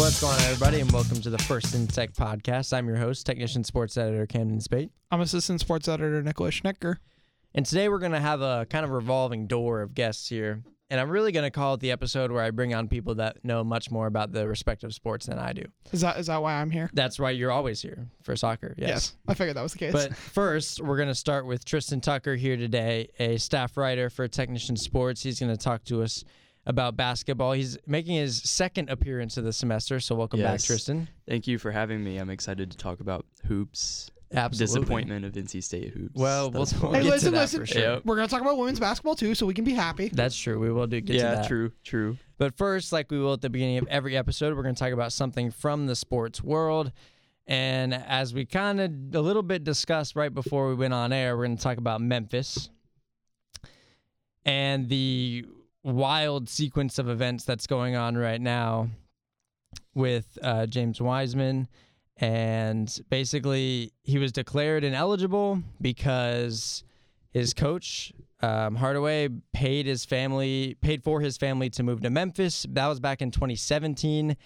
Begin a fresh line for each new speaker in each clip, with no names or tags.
What's going on, everybody, and welcome to the First in Tech podcast. I'm your host, technician sports editor Camden Spate.
I'm assistant sports editor Nicholas Schnecker.
And today we're going to have a kind of revolving door of guests here. And I'm really going to call it the episode where I bring on people that know much more about the respective sports than I do.
Is that is that why I'm here?
That's why you're always here for soccer. Yes.
I figured that was the case.
But first, we're going to start with Tristan Tucker here today, a staff writer for Technician Sports. He's going to talk to us about basketball. He's making his second appearance of the semester, so welcome back,
Yes.
Tristan.
Thank you for having me. I'm excited to talk about hoops.
Absolutely.
Disappointment of NC State hoops.
Well, we'll-
That's
we'll
all.
hey,
get to that
listen.
for sure.
Yep.
We're gonna talk about women's basketball too, so we can be happy.
That's true. We will do get to
yeah,
that.
true, true.
But first, like we will at the beginning of every episode, we're going to talk about something from the sports world. And as we kind of a little bit discussed right before we went on air, we're going to talk about Memphis and the wild sequence of events that's going on right now with uh, James Wiseman. And basically, he was declared ineligible because his coach um, Hardaway paid his family, paid for his family to move to Memphis. That was back in 2017.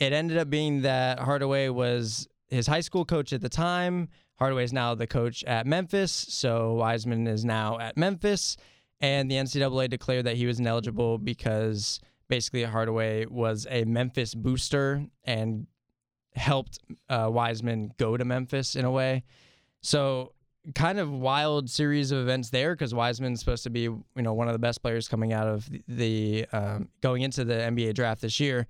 It ended up being that Hardaway was his high school coach at the time. Hardaway is now the coach at Memphis. So Wiseman is now at Memphis. And the NCAA declared that he was ineligible because basically Hardaway was a Memphis booster and helped uh, Wiseman go to Memphis in a way. So kind of wild series of events there because Wiseman's supposed to be you know one of the best players coming out of the, the um, going into the NBA draft this year,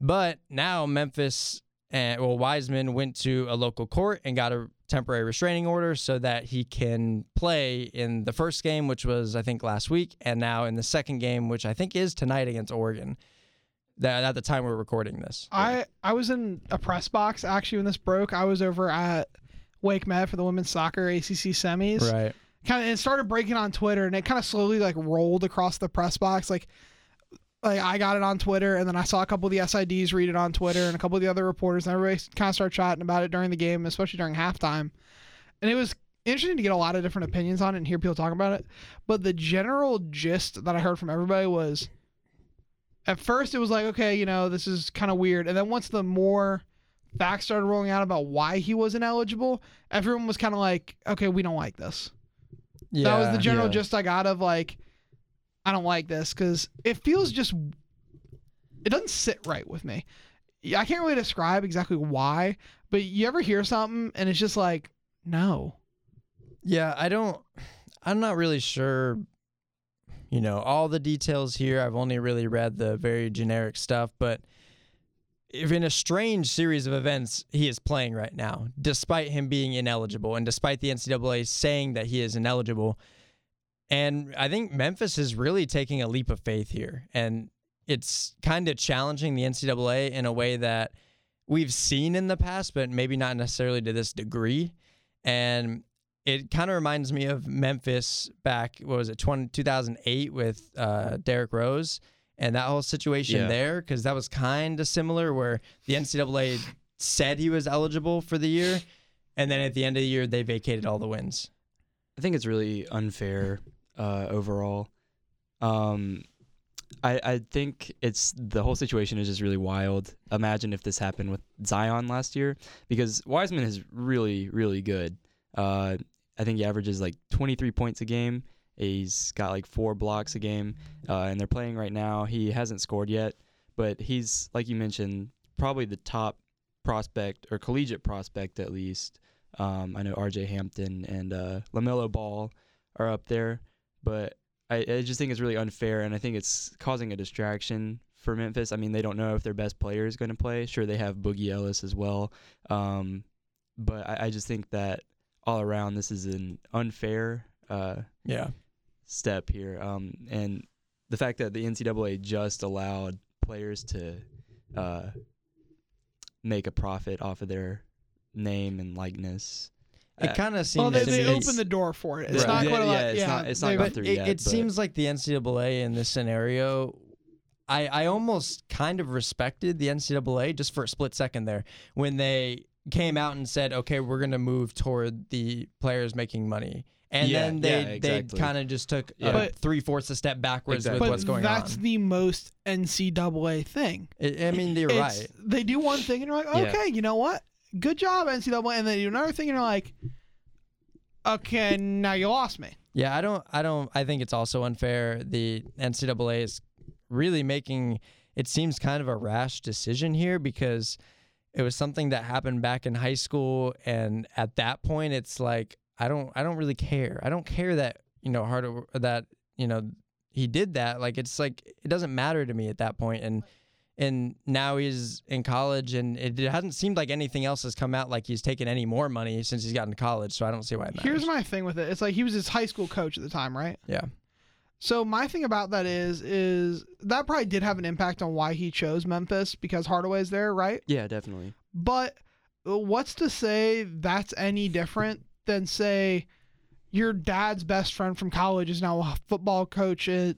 but now Memphis and well Wiseman went to a local court and got a temporary restraining order so that he can play in the first game, which was I think last week, and now in the second game, which I think is tonight against Oregon. That at the time we're recording this.
I I was in a press box actually when this broke. I was over at Wake Med for the women's soccer ACC semis.
right.
Kind of it started breaking on Twitter, and it kind of slowly like rolled across the press box. Like like I got it on Twitter, and then I saw a couple of the SIDs read it on Twitter, and a couple of the other reporters, and everybody kind of started chatting about it during the game, especially during halftime. And it was interesting to get a lot of different opinions on it and hear people talk about it. But the general gist that I heard from everybody was at first it was like, okay, you know, this is kind of weird. And then once the more facts started rolling out about why he was ineligible, everyone was kind of like, okay, we don't like this.
Yeah.
that was the general
yeah.
gist I got of like, I don't like this because it feels just, it doesn't sit right with me. I can't really describe exactly why, but you ever hear something and it's just like, no.
Yeah, I don't. I'm not really sure. You know all the details here. I've only really read the very generic stuff, but if in a strange series of events he is playing right now, despite him being ineligible, and despite the NCAA saying that he is ineligible, and I think Memphis is really taking a leap of faith here, and it's kind of challenging the NCAA in a way that we've seen in the past, but maybe not necessarily to this degree. And it kind of reminds me of Memphis back, what was it, 20, 2008 with uh, Derrick Rose and that whole situation
Yeah.
there, because that was kind of similar where the NCAA said he was eligible for the year. And then at the end of the year, they vacated all the wins.
I think it's really unfair uh, overall. Um, I I think it's the whole situation is just really wild. Imagine if this happened with Zion last year because Wiseman is really really good. Uh, I think he averages like 23 points a game. He's got like four blocks a game, uh, and they're playing right now. He hasn't scored yet, but he's like you mentioned, probably the top prospect or collegiate prospect at least. Um, I know R.J. Hampton and uh, LaMelo Ball are up there, but I, I just think it's really unfair, and I think it's causing a distraction for Memphis. I mean, they don't know if their best player is going to play. Sure, they have Boogie Ellis as well, um, but I, I just think that all around this is an unfair uh,
Yeah.
step here, um, and the fact that the NCAA just allowed players to uh, make a profit off of their name and likeness.
It
Uh,
kind of seems
Well, they,
to
they
me-
opened the door for it. It's
Right.
not
Yeah,
quite a lot.
yeah, it's
yeah,
not- it's not
they-
gone
but
through
it,
yet,
it
but-
seems like the NCAA in this scenario, I, I almost kind of respected the NCAA just for a split second there when they came out and said, okay, we're going to move toward the players making money. and
Yeah,
then they
yeah,
they kind of just took
Yeah.
a three fourths a step backwards
Exactly.
with
but
what's going
that's
on.
That's the most NCAA thing.
I I mean, you're
It's-
right.
They do one thing and you're like,
Yeah.
okay, you know what? Good job, NCAA. And then you another thing and you're like, okay, now you lost me.
Yeah, I don't. I don't. I think it's also unfair. The NCAA is really making it seems kind of a rash decision here because it was something that happened back in high school, and at that point, it's like I don't. I don't really care. I don't care that you know hard that you know he did that. Like it's like it doesn't matter to me at that point, and. And now he's in college, and it hasn't seemed like anything else has come out like he's taken any more money since he's gotten to college. So I don't see why it matters.
Here's my thing with it. It's like he was his high school coach at the time, right?
Yeah.
So my thing about that is is that probably did have an impact on why he chose Memphis because Hardaway's there, right?
Yeah, definitely.
But uh, what's to say that's any different than say your dad's best friend from college is now a football coach at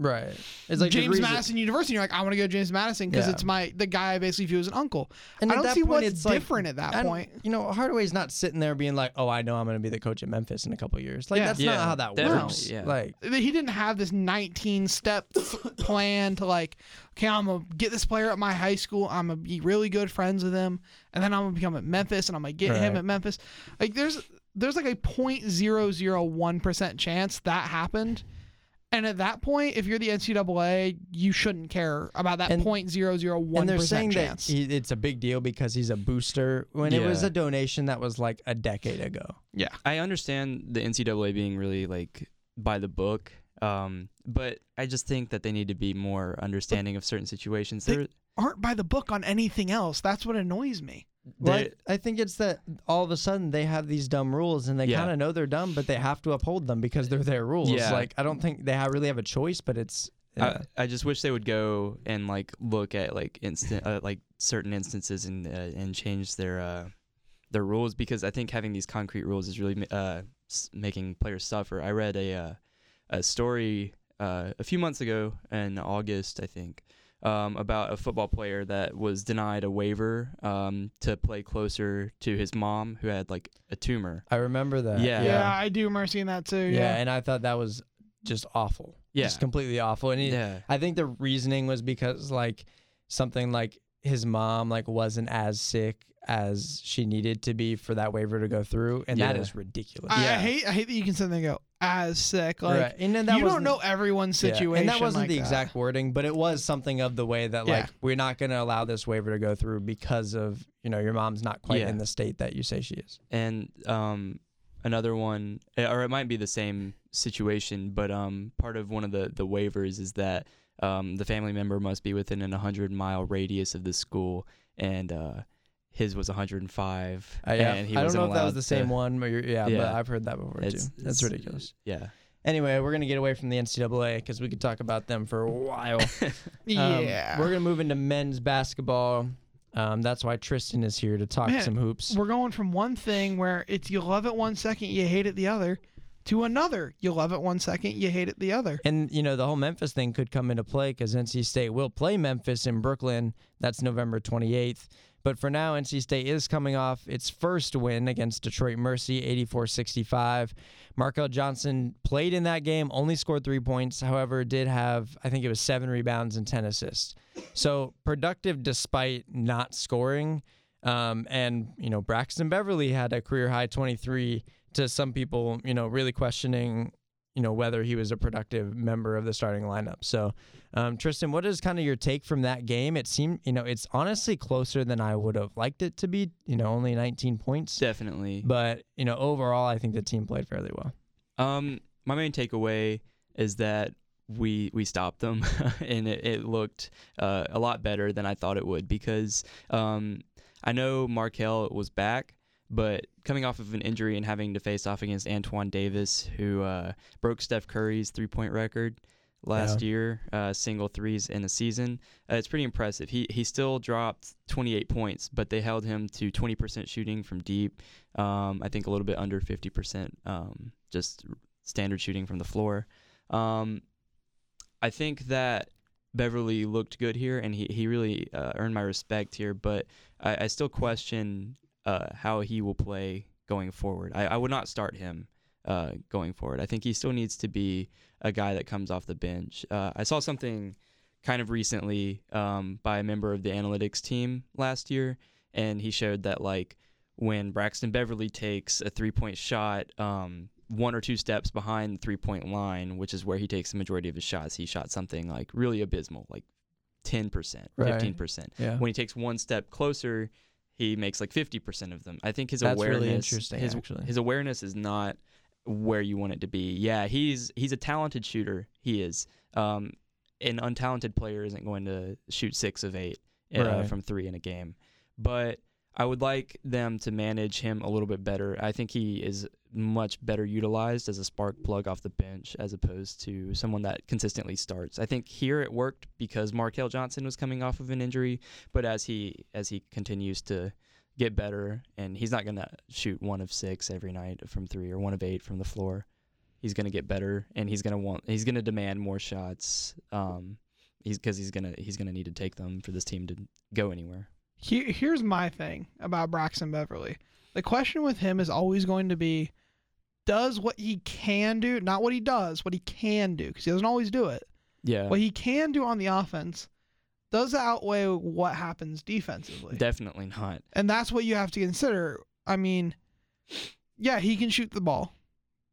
Right. It's like
James Madison University. You're like, I want to go to James Madison because
Yeah.
it's my the guy I basically view as an uncle.
And
I
at
don't
that
see
point,
what's
it's like-
different at that
I
point.
You know, Hardaway's not sitting there being like, "Oh, I know I'm going to be the coach at Memphis in a couple years." Like
Yeah.
that's
Yeah,
not how that
definitely,
works.
yeah.
Like,
He didn't have this 19 step plan to like, okay, I'm gonna get this player at my high school. I'm gonna be really good friends with him, and then I'm gonna become at Memphis, and I'm gonna get him
Right.
at Memphis. Like, there's there's like a 0.001 percent chance that happened. And at that point, if you're the NCAA, you shouldn't care about that
And-
0.001
and they're saying
chance.
that he, it's a big deal because he's a booster when it was a donation that was like a decade ago.
yeah.
I understand the NCAA being really like by the book, um, but I just think that they need to be more understanding of certain situations.
They-
They're,
Aren't by the book on anything else. That's what annoys me.
Well, I I think it's that all of a sudden they have these dumb rules and they
Yeah.
kind of know they're dumb, but they have to uphold them because they're their rules.
Yeah.
Like I don't think they ha- really have a choice, but it's.
I, I just wish they would go and like look at like instant uh, like certain instances and uh, and change their uh, their rules because I think having these concrete rules is really uh, s- making players suffer. I read a uh, a story uh, a few months ago in August, I think, um, about a football player that was denied a waiver um, to play closer to his mom who had like a tumor.
I remember that.
Yeah.
Yeah, I do remember seeing that too.
yeah,
Yeah.
and I thought that was just awful.
Yeah.
just completely awful. And he,
Yeah.
I think the reasoning was because like something like his mom like wasn't as sick as she needed to be for that waiver to go through, and that
Yeah.
is ridiculous.
I, I
Yeah.
hate I hate that you can sit there and go as sick. Like
right. And then that
you don't know everyone's
yeah,
situation.
and that wasn't
like
the
that.
exact wording, but it was something of the way that
Yeah.
like we're not going to allow this waiver to go through because of you know your mom's not quite
Yeah.
in the state that you say she is.
and um another one eh, or it might be the same situation but um part of one of the the waivers is that um the family member must be within an 100 mile radius of the school and uh his was 105
Uh, yeah,
and he
I don't know if that was
allowed
the same
to-
one, but you're, yeah, but I've heard that before
It's-
too. That's
it's-
ridiculous.
yeah
Anyway, we're gonna get away from the NCAA because we could talk about them for a while. Um,
Yeah,
we're gonna move into men's basketball. Um, that's why Tristan is here to talk
Man,
some hoops.
we're going from one thing where it's you love it one second, you hate it the other, to another you love it one second, you hate it the other.
And you know the whole Memphis thing could come into play because NC State will play Memphis in Brooklyn. That's November 28th. But for now, NC State is coming off its first win against Detroit Mercy, 84-65. Markell Johnson played in that game, only scored three points. However, did have I think it was seven rebounds and 10 assists. So productive despite not scoring. Um, and you know Braxton Beverly had a career high 23. To some people, you know, really questioning you know whether he was a productive member of the starting lineup. So, um, Tristan, what is kind of your take from that game? It seemed, you know, it's honestly closer than I would have liked it to be. You know, only 19 points,
definitely
but you know, overall, I think the team played fairly well.
Um, my main takeaway is that we we stopped them, and it, it looked uh, a lot better than I thought it would because um, I know Markell was back, but coming off of an injury and having to face off against Antoine Davis, who uh, broke Steph Curry's three point record last year, uh, single threes in a season. Uh, it's pretty impressive. He he still dropped 28 points, but they held him to 20% shooting from deep. Um, I think a little bit under 50%, um, just standard shooting from the floor. Um, I think that Beverly looked good here, and he he really uh, earned my respect here. But I, I still question uh, how he will play going forward. I, I would not start him uh, going forward. I think he still needs to be a guy that comes off the bench. Uh, I saw something kind of recently um, by a member of the analytics team last year, and he showed that like when Braxton Beverly takes a three point shot, um, one or two steps behind the three point line, which is where he takes the majority of his shots, he shot something like really abysmal, like 10%,
Right.
15%.
Yeah.
When he takes one step closer, he makes like 50% of them. I think his
That's really
awareness
interesting,
his,
actually.
his awareness is not where you want it to be. Yeah, he's he's a talented shooter. He is. Um, an untalented player isn't going to shoot 6 of 8 uh,
Right.
from 3 in a game. But I would like them to manage him a little bit better. I think he is much better utilized as a spark plug off the bench as opposed to someone that consistently starts. I think here it worked because Markell Johnson was coming off of an injury, but as he as he continues to get better and he's not going to shoot one of 6 every night from 3 or one of 8 from the floor. He's going to get better and he's going to want he's going to demand more shots um he's cuz he's going to he's going to need to take them for this team to go anywhere.
Here, here's my thing about Braxton Beverly. The question with him is always going to be does what he can do, not what he does, what he can do, because he doesn't always do it.
Yeah.
What he can do on the offense does it outweigh what happens defensively.
Definitely not.
and that's what you have to consider. I mean, yeah, he can shoot the ball,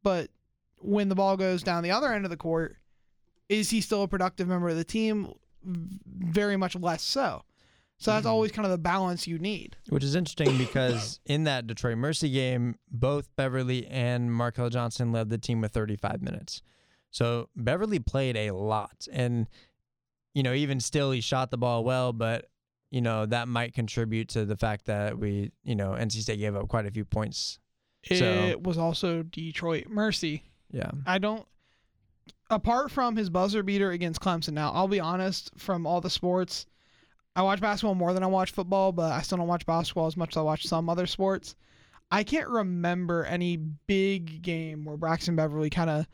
but when the ball goes down the other end of the court, is he still a productive member of the team? Very much less so. So that's
Mhm.
always kind of the balance you need.
Which is interesting because in that Detroit Mercy game, both Beverly and Markell Johnson led the team with 35 minutes. So Beverly played a lot. And, you know, even still, he shot the ball well, but, you know, that might contribute to the fact that we, you know, NC State gave up quite a few points.
It
So-
was also Detroit Mercy.
Yeah.
I don't. Apart from his buzzer beater against Clemson, now I'll be honest. From all the sports, I watch basketball more than I watch football, but I still don't watch basketball as much as I watch some other sports. I can't remember any big game where Braxton Beverly kind of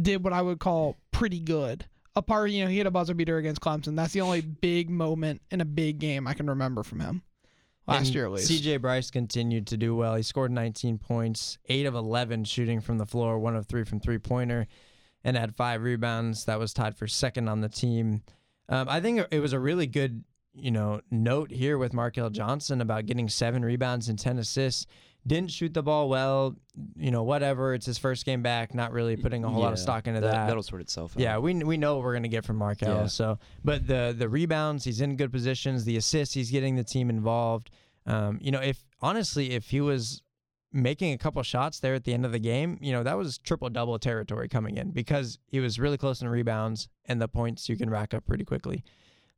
did what I would call pretty good. Apart, you know, he had a buzzer beater against Clemson. That's the only big moment in a big game I can remember from him last
And
year, at least.
CJ Bryce continued to do well. He scored 19 points, 8 of 11 shooting from the floor, 1 of 3 from three pointer, and had 5 rebounds. That was tied for second on the team. Um, I think it was a really good, you know, note here with Markell Johnson about getting 7 rebounds and 10 assists. Didn't shoot the ball well, you know, whatever. It's his first game back, not really putting a whole lot of stock into
that,
that.
That'll sort itself out.
Yeah, we we know what we're gonna get from Markell.
Yeah.
So, but the the rebounds, he's in good positions. The assists, he's getting the team involved. Um, you know, if honestly, if he was making a couple shots there at the end of the game, you know, that was triple double territory coming in because he was really close in rebounds and the points you can rack up pretty quickly.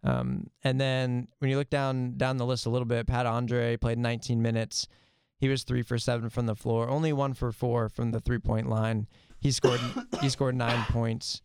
Um, and then when you look down down the list a little bit, Pat Andree played 19 minutes. He was three for seven from the floor, only one for four from the three point line. He scored he scored nine points,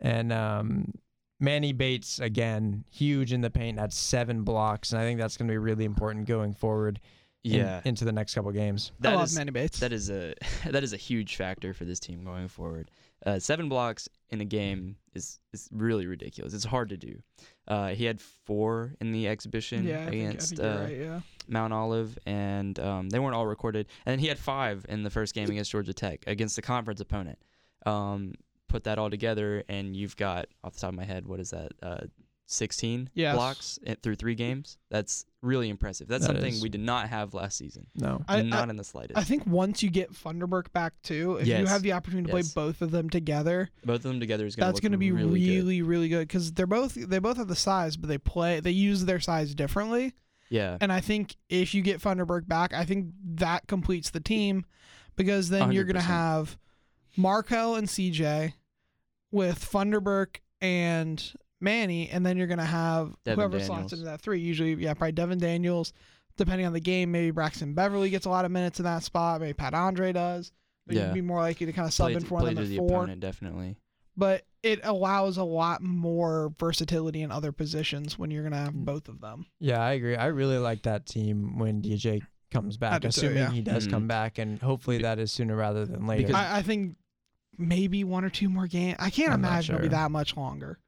and um, Manny Bates again huge in the paint, had seven blocks, and I think that's going to be really important going forward. in-
Yeah.
into the next couple games.
I love
is-
Manny Bates.
that is a that is a huge factor for this team going forward. Uh, seven blocks in a game is is really ridiculous. It's hard to do. Uh, he had four in the exhibition
yeah, I think, I
against
think
uh,
right. Yeah.
Mount Olive, and um, they weren't all recorded. And then he had five in the first game against Georgia Tech against the conference opponent. Um, put that all together, and you've got off the top of my head, what is that? Uh, 16
Yes.
blocks through three games. That's really impressive. That's
That
something
is.
we did not have last season.
No,
I-
not in the slightest.
I think once you get Funderburk back too, if you have the opportunity to
Yes.
play both of them together,
Both of them together is going
that's
going to
be
really,
really,
good.
really good because they're both they both have the size, but they play they use their size differently.
Yeah.
And I think if you get Funderburk back, I think that completes the team because then you're gonna have Markell and CJ with Funderburk and Manny, and then you're gonna have
Devin
whoever slots into that three. Usually, yeah, probably Devin Daniels. Depending on the game, maybe Braxton Beverly gets a lot of minutes in that spot. Maybe Pat Andree does. But
Yeah.
you'd be more likely to kind of sub
Play,
in for one
play
of
to
them
the
four.
opponent, definitely.
But it allows a lot more versatility in other positions when you're gonna
Mm.
have both of them.
yeah, I agree. I really like that team when DJ comes back,
do too,
assuming
yeah.
he does
Mhm.
come back, and hopefully that is sooner rather than later.
Because-
I, I think maybe one or two more games. I can't
I'm not
imagine it'll be that much longer.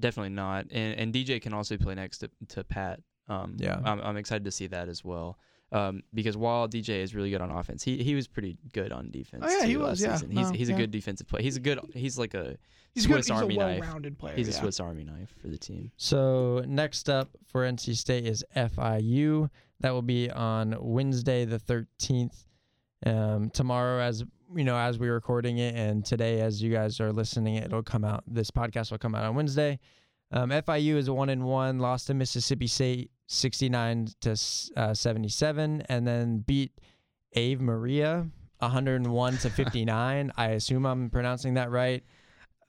Definitely not. And and DJ can also play next to, to Pat. Um,
Yeah.
I'm, I'm excited to see that as well. Um, because while DJ is really good on offense, he he was pretty good on defense.
Oh, yeah,
too
he
last
was, yeah.
season. He's
No,
he's a good defensive player. He's a good. He's like a
He's
Swiss
good.
Army
he's a
knife.
well-rounded player.
he's a. Swiss Army knife for the team.
So next up for NC State is FIU. That will be on Wednesday the 13th. Um, tomorrow, as you know, as we're recording it, and today, as you guys are listening, it'll come out. This podcast will come out on Wednesday. Um, FIU is one and one, lost to Mississippi State 69 to uh, 77, and then beat Ave Maria 101 to 59. I assume I'm pronouncing that right.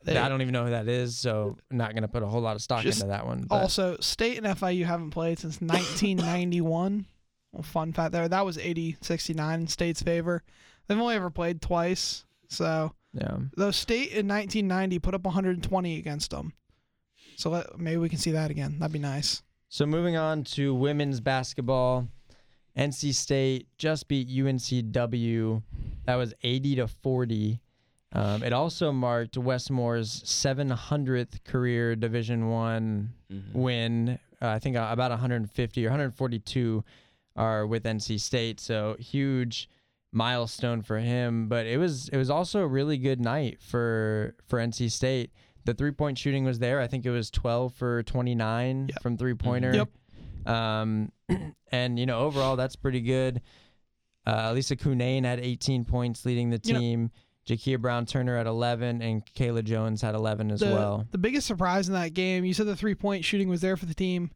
They-
I don't even know who that is, so I'm not gonna put a whole lot of stock into that one. but-
Also, State and FIU haven't played since 1991. well, fun fact there. That was 80 69 in State's favor. They've only ever played twice. So,
yeah.
though State in 1990 put up 120 against them. So let, maybe we can see that again. That'd be nice.
So moving on to women's basketball, NC State just beat UNCW. That was 80 to 40. Um, it also marked Wes Moore's 700th career Division One
Mhm.
win. Uh, I think uh, about 150 or 142 are with NC State. So huge milestone for him. But it was it was also a really good night for for NC State. The three point shooting was there. I think it was 12 for 29
Yep.
from three pointer.
Yep.
Um, and you know overall that's pretty good. Uh, Lisa Cunane had 18 points leading the
You know-
team. Jakia Brown Turner at 11 and Kayla Jones had 11 as
the,
well.
The biggest surprise in that game, you said the three point shooting was there for the team,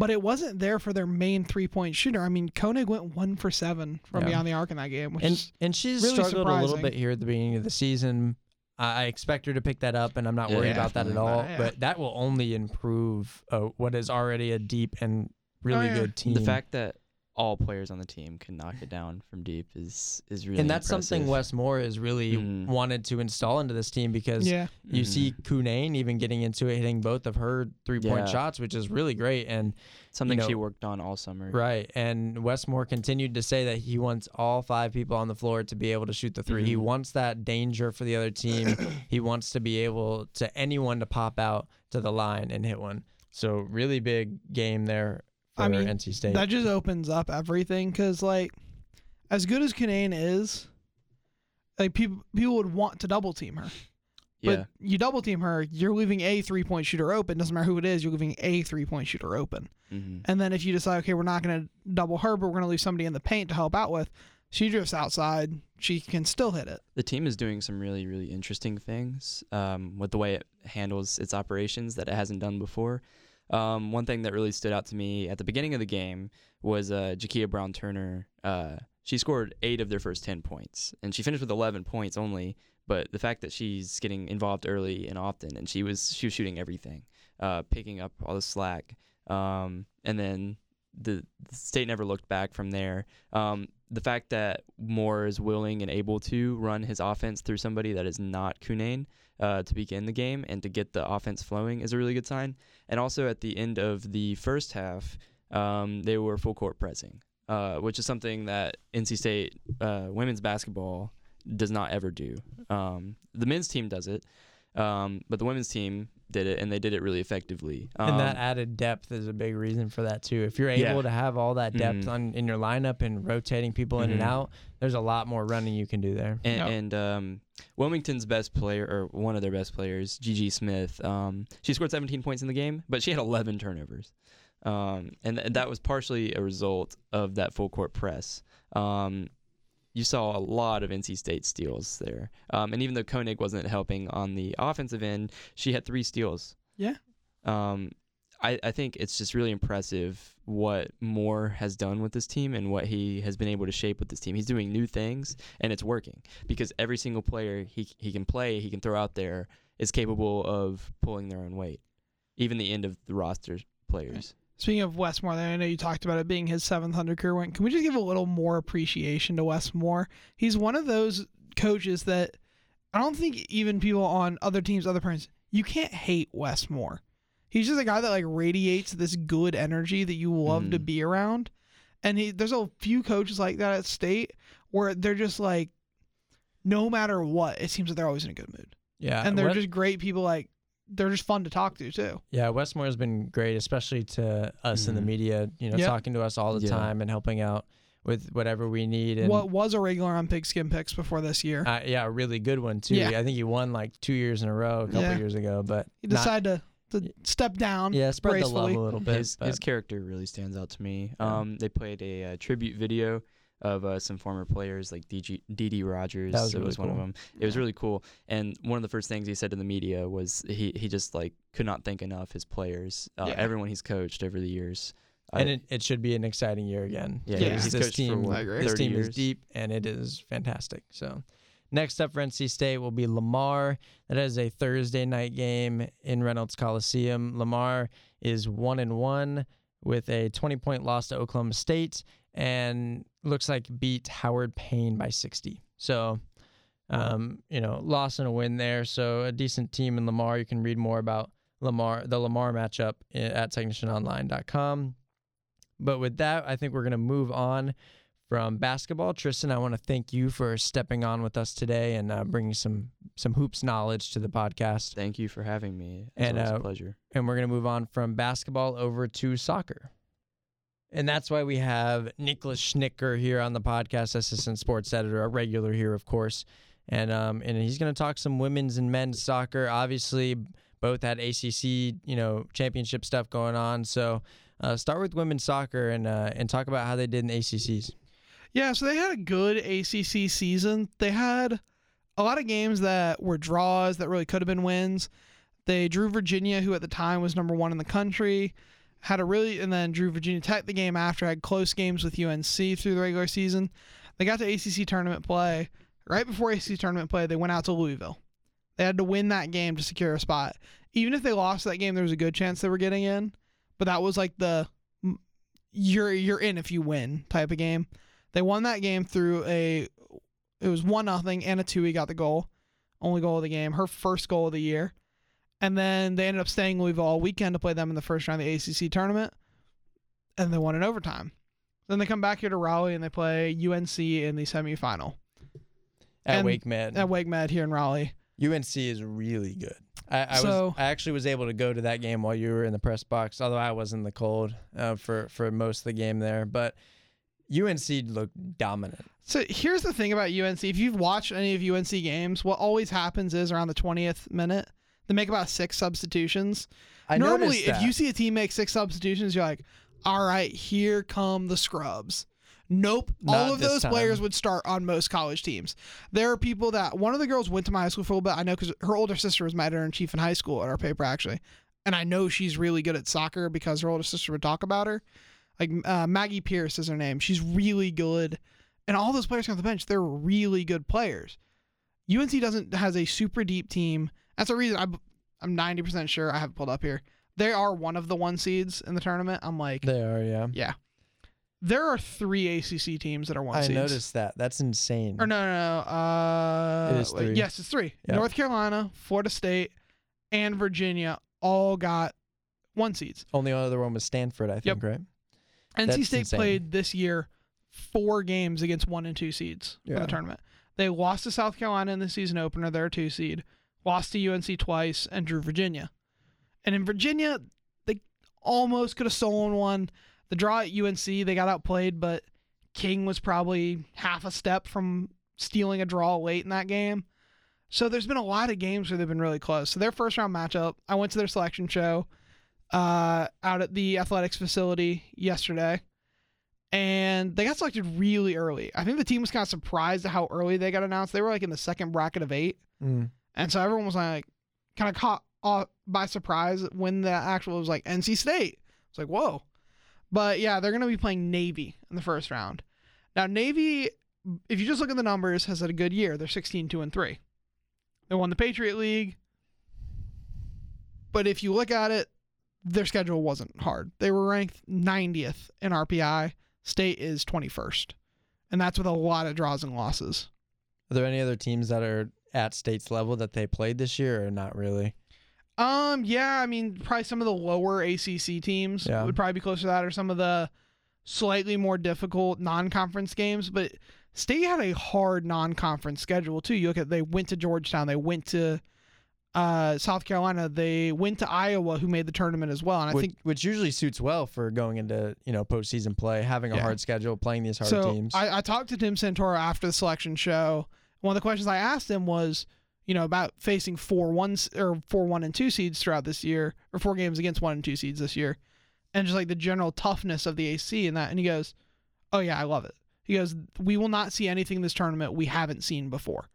but it wasn't there for their main three point shooter. I mean, Konig went one for seven from
Yeah.
beyond the arc in that game, which
And
is
and she's
really
struggled a little bit here at the beginning of the season. I I expect her to pick that up, and I'm not
Yeah,
worried about that at
definitely.
all.
Yeah.
But that will only improve uh, what is already a deep and really
Oh, yeah.
good team.
The fact that all players on the team can knock it down from deep is is really
and that's something. Wes Moore has really
Mhm.
wanted to install into this team because
yeah.
you
Mhm.
see Cunane even getting into it, hitting both of her three point
Yeah.
shots, which is really great. And
something
you know-
she worked on all summer.
Right. And Wes Moore continued to say that he wants all five people on the floor to be able to shoot the 3 He
Mhm.
wants that danger for the other team. he wants to be able to anyone to pop out to the line and hit one. So really big game there for
I mean,
NC State.
That just opens up everything because, like, as good as Cunane is, like people people would want to double team her.
Yeah.
But you double team her, you're leaving a three point shooter open. Doesn't matter who it is, you're leaving a three point shooter open.
Mm-hmm.
And then if you decide, okay, we're not going to double her, but we're going to leave somebody in the paint to help out with, she drifts outside. She can still hit it.
The team is doing some really, really interesting things um, with the way it handles its operations that it hasn't done before. Um, one thing that really stood out to me at the beginning of the game was uh, Jakia Brown Turner. Uh, she scored eight of their first 10 points, and she finished with 11 points only. But the fact that she's getting involved early and often, and she was she was shooting everything, uh, picking up all the slack, um, and then the, the state never looked back from there. Um, the fact that Moore is willing and able to run his offense through somebody that is not Cunane uh, to begin the game and to get the offense flowing is a really good sign. And also at the end of the first half, um, they were full court pressing, uh, which is something that NC State uh, women's basketball does not ever do. Um, the men's team does it, um, but the women's team did it, and they did it really effectively. Um,
and that added depth is a big reason for that too. If you're able
Yeah.
to have all that depth
Mhm.
on in your lineup and rotating people in and
Mhm.
out, there's a lot more running you can do there.
And,
Yep.
and um, Wilmington's best player, or one of their best players, Gigi Smith, um, she scored 17 points in the game, but she had 11 turnovers. Um, and th- that was partially a result of that full court press. Um, you saw a lot of NC State steals there. Um, and even though Konig wasn't helping on the offensive end, she had three steals.
Yeah.
I, I think it's just really impressive what Moore has done with this team and what he has been able to shape with this team. He's doing new things and it's working because every single player he he can play, he can throw out there is capable of pulling their own weight. Even the end of the roster players.
Speaking of Wes Moore, I know you talked about it being his 700 career win. Can we just give a little more appreciation to Wes Moore? He's one of those coaches that I don't think even people on other teams, other parents, you can't hate Wes Moore. He's just a guy that like radiates this good energy that you love to
Mhm.
be around. And he there's a few coaches like that at state where they're just like no matter what, it seems that they're always in a good mood.
Yeah,
and they're
Wes-
just great people like they're just fun to talk to too.
Yeah, Wes Moore's been great, especially to us in the
Mhm.
media. You know,
Yep.
talking to us all the
Yeah.
time and helping out with whatever we need. And
what was a regular on Pigskin Picks before this year.
uh, yeah, a really good one too.
Yeah.
I think he won like two years in a row, a couple
Yeah.
years ago, but
he
not-
decided to, to step down.
yeah, spread the love a little bit.
his his character really stands out to me.
Yeah.
Um, they played a, uh tribute video of uh, some former players like DG, DD Rogers.
That was
it
really
was one of them. It was really cool. And one of the first things he said to the media was he he just like could not thank enough his players, uh,
Yeah.
everyone he's coached over the years.
and
I-
it, it should be an exciting year again.
yeah,
Yeah.
because
he's
this
coached for
team,
what,
this team
years.
is deep and it is fantastic. So, next up for NC State will be Lamar. That is a Thursday night game in Reynolds Coliseum. Lamar is one and one with a 20 point loss to Oklahoma State and looks like beat Howard Payne by 60. So, um, you know, loss and a win there. So a decent team in Lamar. You can read more about Lamar, the Lamar matchup at technicianonline.com. But with that, I think we're going to move on from basketball. Tristan, I want to thank you for stepping on with us today and uh, bringing some some hoops knowledge to the podcast.
Thank you for having me. It's
And, uh,
a pleasure.
And we're going to move on from basketball over to soccer. And that's why we have Nicholas Schnicker here on the podcast, assistant sports editor, a regular here, of course. And um, and he's going to talk some women's and men's soccer. Obviously, both had ACC, you know, championship stuff going on. So uh, start with women's soccer and uh, and talk about how they did in the ACCs.
Yeah, so they had a good ACC season. They had a lot of games that were draws that really could have been wins. They drew Virginia, who at the time was number one in the country, had a really, and then drew Virginia Tech the game after, had close games with UNC through the regular season. They got to ACC tournament play. Right before ACC tournament play, they went out to Louisville. They had to win that game to secure a spot. Even if they lost that game, there was a good chance they were getting in. But that was like the you're you're in if you win type of game. They won that game through a it was one nothing. Anna Tui got the goal, only goal of the game, her first goal of the year, and then they ended up staying in Louisville all weekend to play them in the first round of the ACC tournament, and they won in overtime. Then they come back here to Raleigh and they play UNC in the semifinal
At
And-
Wake Med.
at Wake Med here in Raleigh.
UNC is really good. I, I
So-
was I actually was able to go to that game while you were in the press box, although I was in the cold uh, for for most of the game there. But UNC looked dominant.
So here's the thing about UNC. If you've watched any of UNC games, what always happens is around the 20th minute, they make about six substitutions.
I
Normally, if you see a team make six substitutions, you're like, all right, here come the scrubs. Nope.
Not
All of those
time.
players would start on most college teams. There are people that one of the girls went to my high school for a little bit. I know because her older sister was my editor in chief in high school at our paper, actually. And I know she's really good at soccer because her older sister would talk about her. Like uh, Maggie Pierce is her name. She's really good. And all those players on the bench, they're really good players. UNC doesn't has a super deep team. That's the reason I'm I'm 90% sure I have pulled up here. They are one of the one seeds in the tournament. I'm like,
they are, yeah.
yeah. There are three ACC teams that are one
I
seeds.
noticed that. That's insane.
Or no, no, no. Uh,
It is three.
yes, it's three.
Yep.
North Carolina, Florida State, and Virginia all got one seeds.
Only other one was Stanford, I think, right?
NC
That's
State
insane.
played this year four games against one and two seeds for the tournament. They lost to South Carolina in the season opener. They're two seed. Lost to UNC twice and drew Virginia. And in Virginia, they almost could have stolen one. The draw at UNC, they got outplayed, but King was probably half a step from stealing a draw late in that game. So there's been a lot of games where they've been really close. So their first round matchup, I went to their selection show uh, out at the athletics facility yesterday, and they got selected really early. I think the team was kind of surprised at how early they got announced. They were like in the second bracket of eight,
Mm.
and so everyone was like kind of caught off by surprise when the actual was like NC State. It's like whoa, but yeah, they're gonna be playing Navy in the first round. Now Navy, if you just look at the numbers, has had a good year. They're 16 2 and three. They won the Patriot League. But if you look at it, their schedule wasn't hard. They were ranked 90th in RPI. State is 21st. And that's with a lot of draws and losses.
Are there any other teams that are at state's level that they played this year or not really?
Um, yeah, I mean, probably some of the lower ACC teams
Yeah.
would probably be closer to that, or some of the slightly more difficult non-conference games. But State had a hard non-conference schedule too. You look at they went to Georgetown, they went to uh, South Carolina, they went to Iowa, who made the tournament as well. And I
which,
think
which usually suits well for going into you know postseason play, having a
Yeah.
hard schedule, playing these hard
so.
teams.
I, I talked to Tim Santoro after the selection show. One of the questions I asked him was, you know, about facing four one or four one and two seeds throughout this year, or four games against one and two seeds this year, and just like the general toughness of the AC and that. And he goes, "Oh yeah, I love it." He goes, "We will not see anything in this tournament we haven't seen before."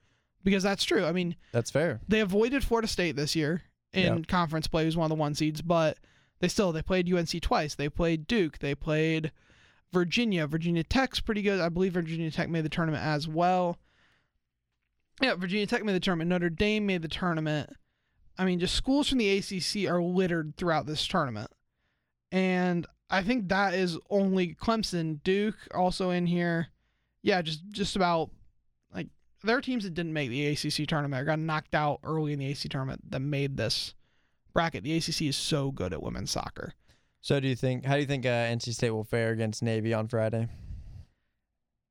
Because that's true. I mean,
That's fair.
they avoided Florida State this year in
Yep.
conference play, who's one of the one seeds, but they still they played UNC twice. They played Duke. They played Virginia. Virginia Tech's pretty good. I believe Virginia Tech made the tournament as well. Yeah, Virginia Tech made the tournament. Notre Dame made the tournament. I mean, just schools from the ACC are littered throughout this tournament, and I think that is only Clemson, Duke also in here. Yeah, just just about there are teams that didn't make the ACC tournament or got knocked out early in the ACC tournament that made this bracket. The ACC is so good at women's soccer.
So do you think? How do you think uh, NC State will fare against Navy on Friday?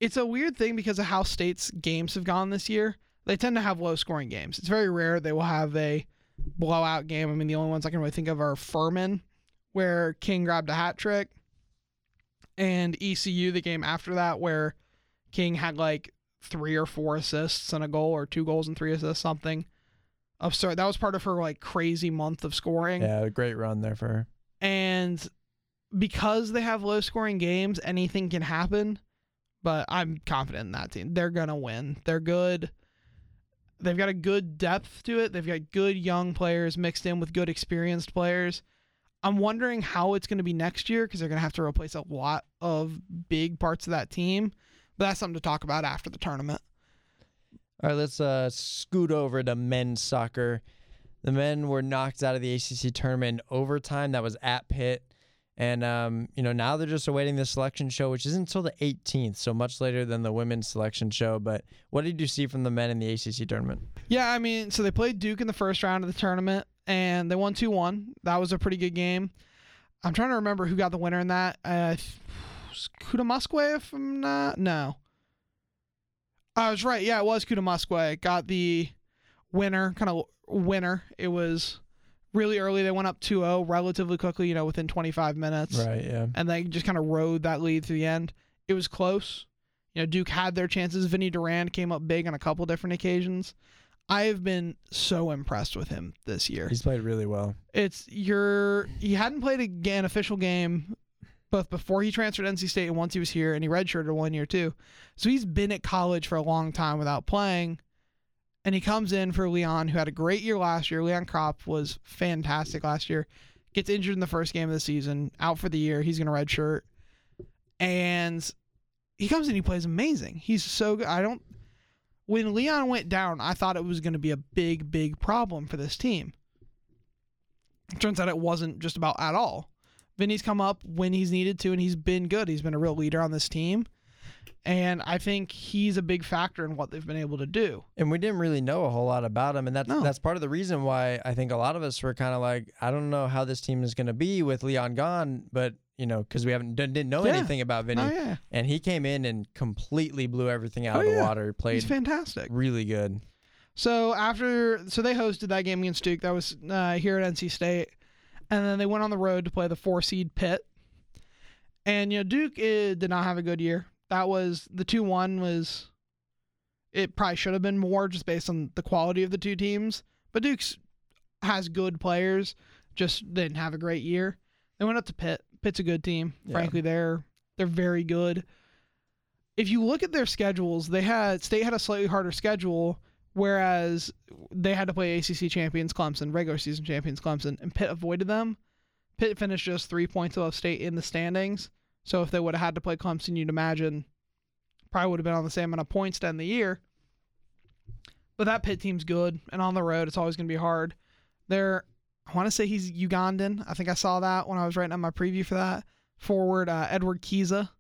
It's a weird thing because of how states games have gone this year. They tend to have low scoring games. It's very rare they will have a blowout game. I mean, the only ones I can really think of are Furman, where King grabbed a hat trick, and ECU, the game after that, where King had like three or four assists and a goal, or two goals and three assists, something absurd. That was part of her like crazy month of scoring.
Yeah, a great run there for her.
and because they have low scoring games, anything can happen. But I'm confident in that team. They're gonna win. They're good. They've got a good depth to it. They've got good young players mixed in with good experienced players. I'm wondering how it's going to be next year because they're going to have to replace a lot of big parts of that team. But that's something to talk about after the tournament.
All right, let's uh, scoot over to men's soccer. The men were knocked out of the ACC tournament in overtime. That was at Pitt. And, um, you know, now they're just awaiting the selection show, which isn't until the 18th, so much later than the women's selection show. But what did you see from the men in the ACC tournament?
Yeah, I mean, so they played Duke in the first round of the tournament and they won 2 1. That was a pretty good game. I'm trying to remember who got the winner in that. Uh, Kuda Muskwe, if I'm not. No. I was right. Yeah, it was Kuda Muskwe. Got the winner, kind of winner. It was really early. They went up 2 0 relatively quickly, you know, within 25 minutes
Right, yeah.
and they just kind of rode that lead to the end. It was close. You know, Duke had their chances. Vinny Durand came up big on a couple different occasions. I have been so impressed with him this year.
He's played really well.
It's your he hadn't played a, ga- an official game both before he transferred to NC State and once he was here, and he redshirted one year too. So he's been at college for a long time without playing. And he comes in for Leon, who had a great year last year. Leon Krapf was fantastic last year. Gets injured in the first game of the season, out for the year. He's going to redshirt. And he comes in, he plays amazing. He's so good. I don't. When Leon went down, I thought it was going to be a big, big problem for this team. Turns out it wasn't just about at all. Vinny's come up when he's needed to, and he's been good. He's been a real leader on this team. And I think he's a big factor in what they've been able to do.
And we didn't really know a whole lot about him, and that's
No.
that's part of the reason why I think a lot of us were kind of like, I don't know how this team is going to be with Leon gone, but you know, because we haven't didn't know
Yeah.
anything about Vinny,
Oh, yeah.
and he came in and completely blew everything out
Oh,
of the
yeah.
water.
He's
Played
fantastic.
really good.
So after, so they hosted that game against Duke. That was uh, here at NC State, and then they went on the road to play the four seed Pitt. And you know Duke eh, did not have a good year. That was the two one was. It probably should have been more just based on the quality of the two teams. But Duke's has good players, just didn't have a great year. They went up to Pitt. Pitt's a good team.
Yeah.
Frankly, they're they're very good. If you look at their schedules, they had State had a slightly harder schedule, whereas they had to play ACC champions Clemson, regular season champions Clemson, and Pitt avoided them. Pitt finished just three points above State in the standings. So if they would have had to play Clemson, you'd imagine probably would have been on the same amount of points to end the year. But that Pitt team's good, and on the road, it's always going to be hard. They're, I want to say he's Ugandan. I think I saw that when I was writing up my preview for that. Forward uh, Edward Kizza.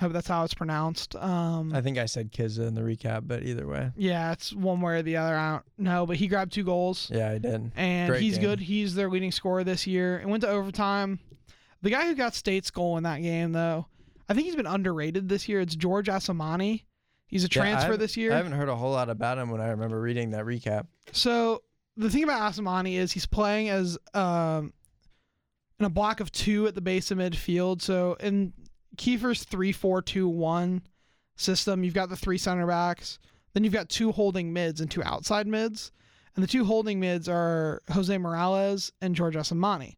I hope that's how it's pronounced. Um,
I think I said Kizza in the recap, but either way,
yeah, it's one way or the other. I don't know, but he grabbed two goals,
yeah, he did.
and
Great
he's
game.
good. He's their leading scorer this year. It went to overtime. The guy who got State's goal in that game, though, I think he's been underrated this year. It's George Asamani. He's a transfer
haven't-
this year.
I haven't heard a whole lot about him when I remember reading that recap.
So the thing about Asamani is he's playing as um in a block of two at the base of midfield. So in Kiefer's three four two one system, you've got the three center backs, then you've got two holding mids and two outside mids. And the two holding mids are Jose Morales and George Asamani.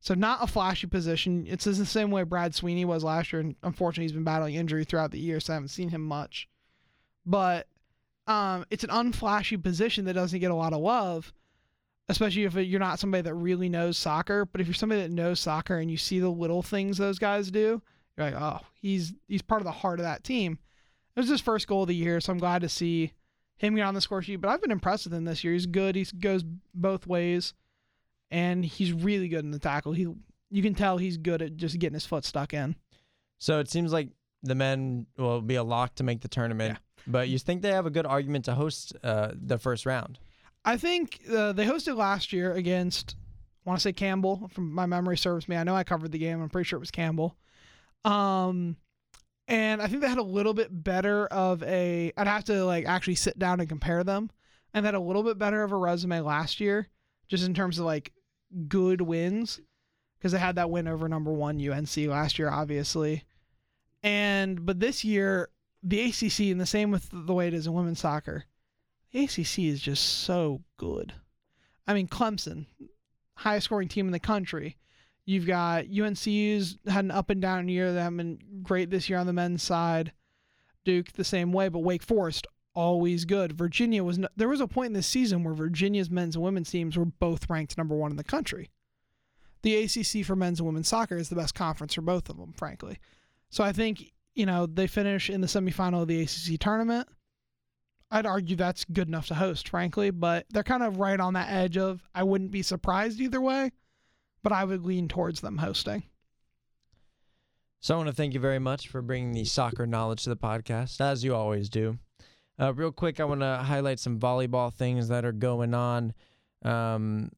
So not a flashy position. It's the same way Brad Sweeney was last year, and unfortunately he's been battling injury throughout the year, so I haven't seen him much. But um, it's an unflashy position that doesn't get a lot of love, especially if you're not somebody that really knows soccer. But if you're somebody that knows soccer and you see the little things those guys do, you're like, oh, he's he's part of the heart of that team. It was his first goal of the year, so I'm glad to see him get on the score sheet. But I've been impressed with him this year. He's good. He goes both ways, and he's really good in the tackle. He you can tell he's good at just getting his foot stuck in.
So it seems like the men will be a lock to make the tournament. But you think they have a good argument to host uh, the first round?
I think uh, they hosted last year against, I want to say Campbell, from my memory serves me. I know I covered the game. I'm pretty sure it was Campbell. Um, and I think they had a little bit better of a. I'd have to like actually sit down and compare them, and they had a little bit better of a resume last year, just in terms of like good wins, because they had that win over number one UNC last year, obviously. And but this year the ACC, and the same with the way it is in women's soccer, the ACC is just so good. I mean, Clemson, highest scoring team in the country. You've got UNC's had an up and down year. They haven't been great this year on the men's side. Duke the same way, but Wake Forest always good. Virginia was no, there was a point in this season where Virginia's men's and women's teams were both ranked number one in the country. The ACC for men's and women's soccer is the best conference for both of them, frankly. So I think you know, they finish in the semifinal of the ACC tournament. I'd argue that's good enough to host, frankly, but they're kind of right on that edge of I wouldn't be surprised either way, but I would lean towards them hosting.
So I want to thank you very much for bringing the soccer knowledge to the podcast, as you always do. Uh, real quick, I want to highlight some volleyball things that are going on. Um,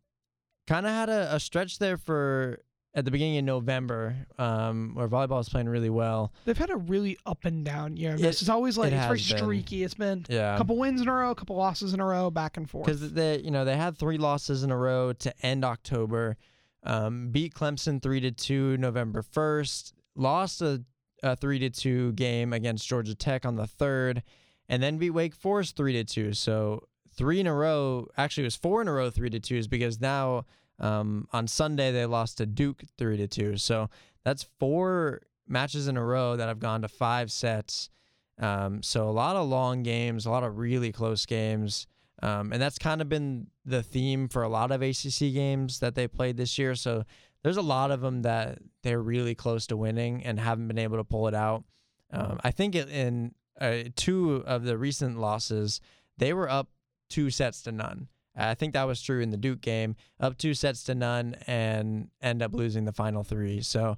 kind of had a, a stretch there for at the beginning of November, um, where volleyball is playing really well.
They've had a really up and down year.
It-
This is always like
it
it's very
been.
streaky. It's been
Yeah,
a couple wins in a row, a couple losses in a row, back and forth.
because they you know they had three losses in a row to end October. Um, beat Clemson three to two November first. Lost a, a three to two game against Georgia Tech on the third, and then beat Wake Forest three to two. So three in a row. Actually, it was four in a row three to twos because now um, on Sunday they lost to Duke three to two. So that's four matches in a row that have gone to five sets. Um, so a lot of long games, a lot of really close games. Um, and that's kind of been the theme for a lot of ACC games that they played this year. So there's a lot of them that they're really close to winning and haven't been able to pull it out. Um, I think in uh, two of the recent losses, they were up two sets to none. I think that was true in the Duke game, up two sets to none, and end up losing the final three. So,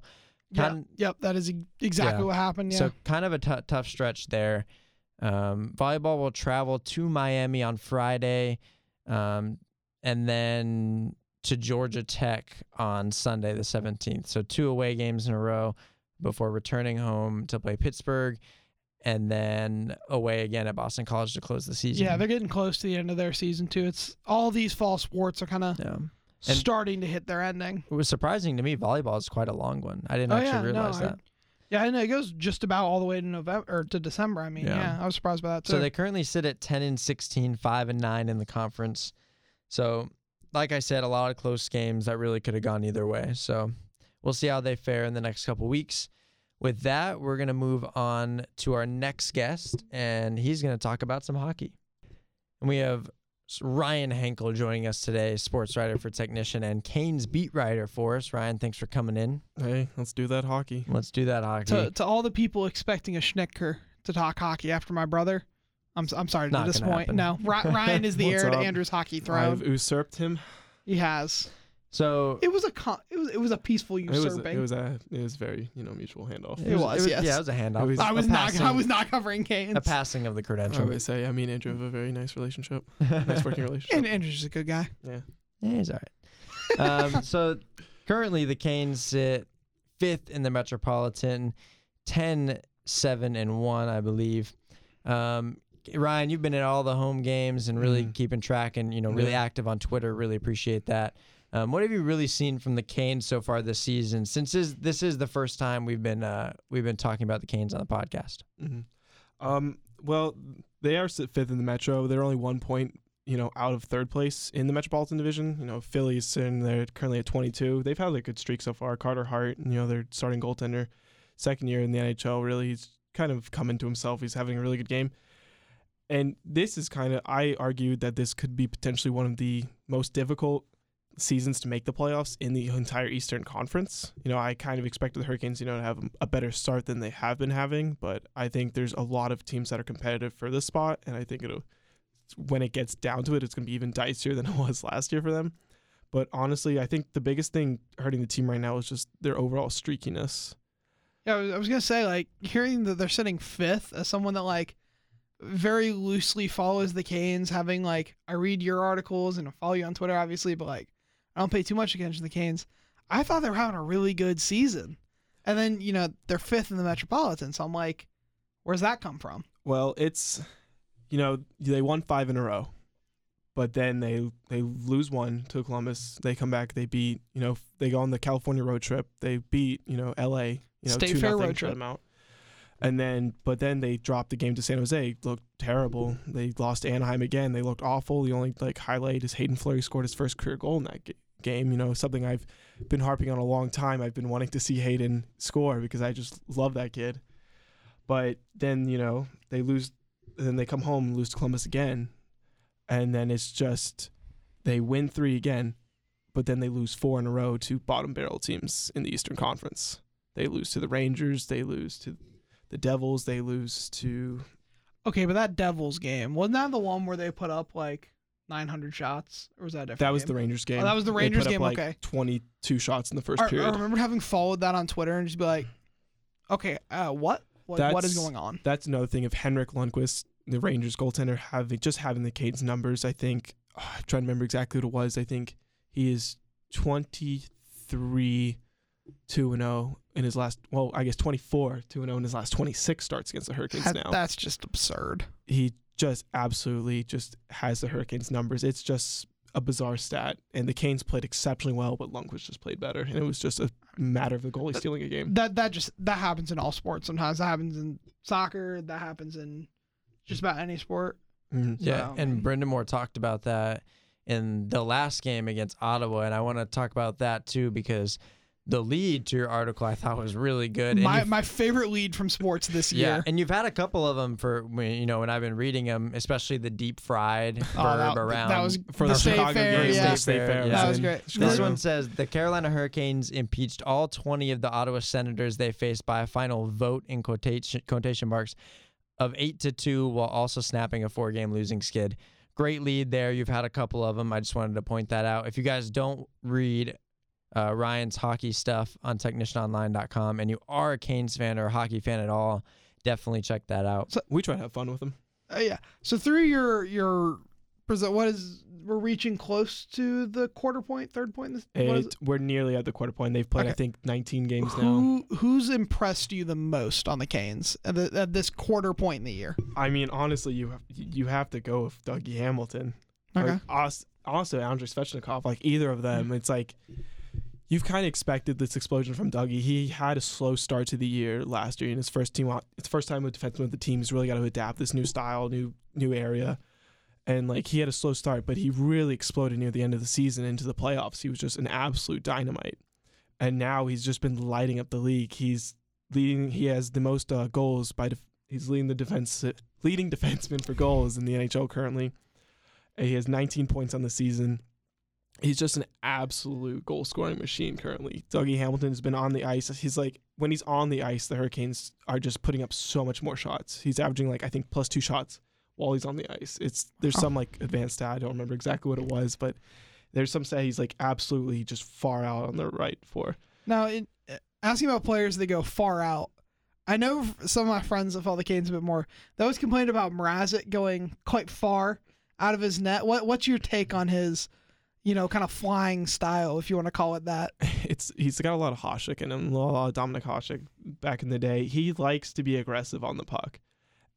yeah,
kind-
yep, that is exactly
Yeah.
what happened. Yeah.
so kind of a tough stretch there. Um, volleyball will travel to Miami on Friday, um, and then to Georgia Tech on Sunday the 17th. So two away games in a row before returning home to play Pittsburgh, and then away again at Boston College to close the season.
yeah, they're getting close to the end of their season too. It's all these fall sports are kind of
yeah.
starting to hit their ending.
It was surprising to me. Volleyball is quite a long one. I didn't
Oh,
actually
yeah, no,
realize
I-
that.
Yeah, and it goes just about all the way to November or to December. I mean,
Yeah.
yeah, I was surprised by that too.
So they currently sit at 10 and 16, 5 and 9 in the conference. So, like I said, a lot of close games that really could have gone either way. So, we'll see how they fare in the next couple weeks. With that, we're going to move on to our next guest, and he's going to talk about some hockey. And we have Ryan Henkel joining us today, sports writer for Technician and Canes beat writer for us. Ryan, thanks for coming in.
Hey, let's do that hockey.
Let's do that hockey.
to, to all the people expecting a Schnicker to talk hockey after my brother, I'm s- I'm sorry to
Not gonna
disappoint. No, Ryan is the
What's
heir to? Andrew's hockey throne.
I've usurped him.
He has.
So,
It was a con- it was it was a peaceful
It was
usurping.
it was a it was very you know mutual handoff.
It was, yes.
Yeah, it was a handoff.
It was-
I
A
was not I was not covering Canes.
a passing of the credential.
I
credential.
always say I mean Andrew have a very nice relationship, nice working relationship.
and Andrew's a good guy.
yeah.
Yeah, he's all right. um, so currently the Canes sit fifth in the Metropolitan, 10, 7, and 1, I believe. Um, Ryan, you've been at all the home games and really
Mhm.
keeping track and you know really
Yeah.
active on Twitter. Really appreciate that. Um, what have you really seen from the Canes so far this season? Since this, this is the first time we've been uh, we've been talking about the Canes on the podcast.
hmm Um, well, they are fifth in the Metro. They're only one point, you know, out of third place in the Metropolitan Division. You know, Phillies sitting there currently at 22. They've had a good streak so far. Carter Hart, you know, their starting goaltender, second year in the NHL. Really, he's kind of come into himself. He's having a really good game. And this is kind of, I argued that this could be potentially one of the most difficult seasons to make the playoffs in the entire Eastern Conference. You know, I kind of expected the Hurricanes, you know, to have a better start than they have been having, but I think there's a lot of teams that are competitive for this spot, and I think it'll when it gets down to it, it's going to be even dicier than it was last year for them. But honestly, I think the biggest thing hurting the team right now is just their overall streakiness.
Yeah, I was, gonna say like hearing that they're sitting fifth as someone that like very loosely follows the Canes, having like I read your articles and I follow you on Twitter, obviously, but like I don't pay too much attention to the Canes. I thought they were having a really good season, and then you know they're fifth in the Metropolitan, so I'm like, where's that come from?
Well, it's you know they won five in a row, but then they they lose one to Columbus. They come back, they beat you know they go on the California road trip. They beat you know L.A. You know
State
two
Fair road trip.
them out. And then, but then they dropped the game to San Jose. Looked terrible. They lost to Anaheim again. They looked awful. The only like highlight is Hayden Fleury scored his first career goal in that ga- game. You know, something I've been harping on a long time. I've been wanting to see Hayden score because I just love that kid. But then you know they lose. Then they come home lose to Columbus again, and then it's just they win three again, but then they lose four in a row to bottom barrel teams in the Eastern Conference. They lose to the Rangers. They lose to the Devils. They lose to
Okay, but that Devils game wasn't that the one where they put up like 900 shots, or was that a different?
that was
game?
the Rangers game.
Oh, that was the Rangers game,
Like
okay.
twenty-two shots in the first
I, I remember having followed that on Twitter and just be like, okay, uh, what? What, what is going on?
That's another thing of Henrik Lundqvist, the Rangers goaltender, having just having the Canes numbers. I think oh, I'm trying to remember exactly what it was. I think he is twenty-three, two and zero in his last. Well, I guess twenty-four, two and zero in his last twenty-six starts against the Hurricanes.
That-
now
That's just absurd.
he just absolutely just has the Hurricanes numbers. It's just a bizarre stat. And the Canes played exceptionally well, but Lundqvist just played better. And it was just a matter of the goalie stealing a game.
That that just that happens in all sports. Sometimes that happens in soccer. That happens in just about any sport.
Mhm.
Yeah, and Brendan Moore talked about that in the last game against Ottawa, and I want to talk about that too because the lead to your article I thought was really good. and
My my favorite lead from sports this
yeah,
year.
and you've had a couple of them for when you know when I've been reading them, especially the deep fried
Oh,
verb
that,
around
that was
For
the
the
state
Chicago
fair.
game,
yeah.
the state fair.
Yeah.
That was
in
great.
This
Chicago.
one says the Carolina Hurricanes impeached all 20 of the Ottawa Senators they faced by a final vote in quotation, quotation marks of 8 to 2 while also snapping a four-game losing skid. Great lead there. You've had a couple of them. I just wanted to point that out. If you guys don't read uh, Ryan's hockey stuff on technicianonline.com and you are a Canes fan or a hockey fan at all, definitely check that out.
We try to have fun with them.
Uh, yeah. So through your your present, what is we're reaching close to the quarter point, third point. This, what is
It, we're nearly at the quarter point. They've played, I think, 19
it?
games now.
Who who's impressed you the most on the Canes at, the, at this quarter point in the year?
I mean, honestly, you have, you have to go with Dougie Hamilton.
Okay.
Or us- also, Andrei Svechnikov. Like either of them, it's like you've kind of expected this explosion from Dougie. He had a slow start to the year last year in his first team. It's first time with defenseman with the team. He's really got to adapt this new style, new new area, and like he had a slow start, but he really exploded near the end of the season into the playoffs. He was just an absolute dynamite, and now he's just been lighting up the league. He's leading. He has the most uh, goals by. Def- he's leading the defense leading defenseman for goals in the NHL currently. He has 19 points on the season. He's just an absolute goal scoring machine currently. Dougie Hamilton has been on the ice. He's like when he's on the ice, the Hurricanes are just putting up so much more shots. He's averaging like I think plus two shots while he's on the ice. It's there's some like advanced stat. I don't remember exactly what it was, but there's some stat he's like absolutely just far out on the right for.
Now, in, uh, asking about players that go far out, I know some of my friends that follow the Canes a bit more. They always complained about Mrazek going quite far out of his net. What what's your take on his, you know, kind of flying style, if you want to call it that?
it's he's got a lot of Hasek in him, a lot of Dominik Hasek back in the day. He likes to be aggressive on the puck.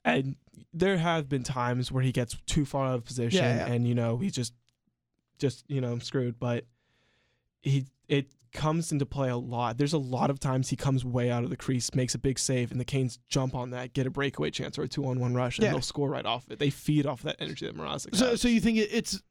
and there have been times where he gets too far out of position,
Yeah, yeah.
and you know he's just, just you know screwed. But he it comes into play a lot. There's a lot of times he comes way out of the crease, makes a big save, and the Canes jump on that, get a breakaway chance or a two on one rush, and
Yeah.
they'll score right off it. They feed off that energy that Mrazek
So,
has.
so you think it's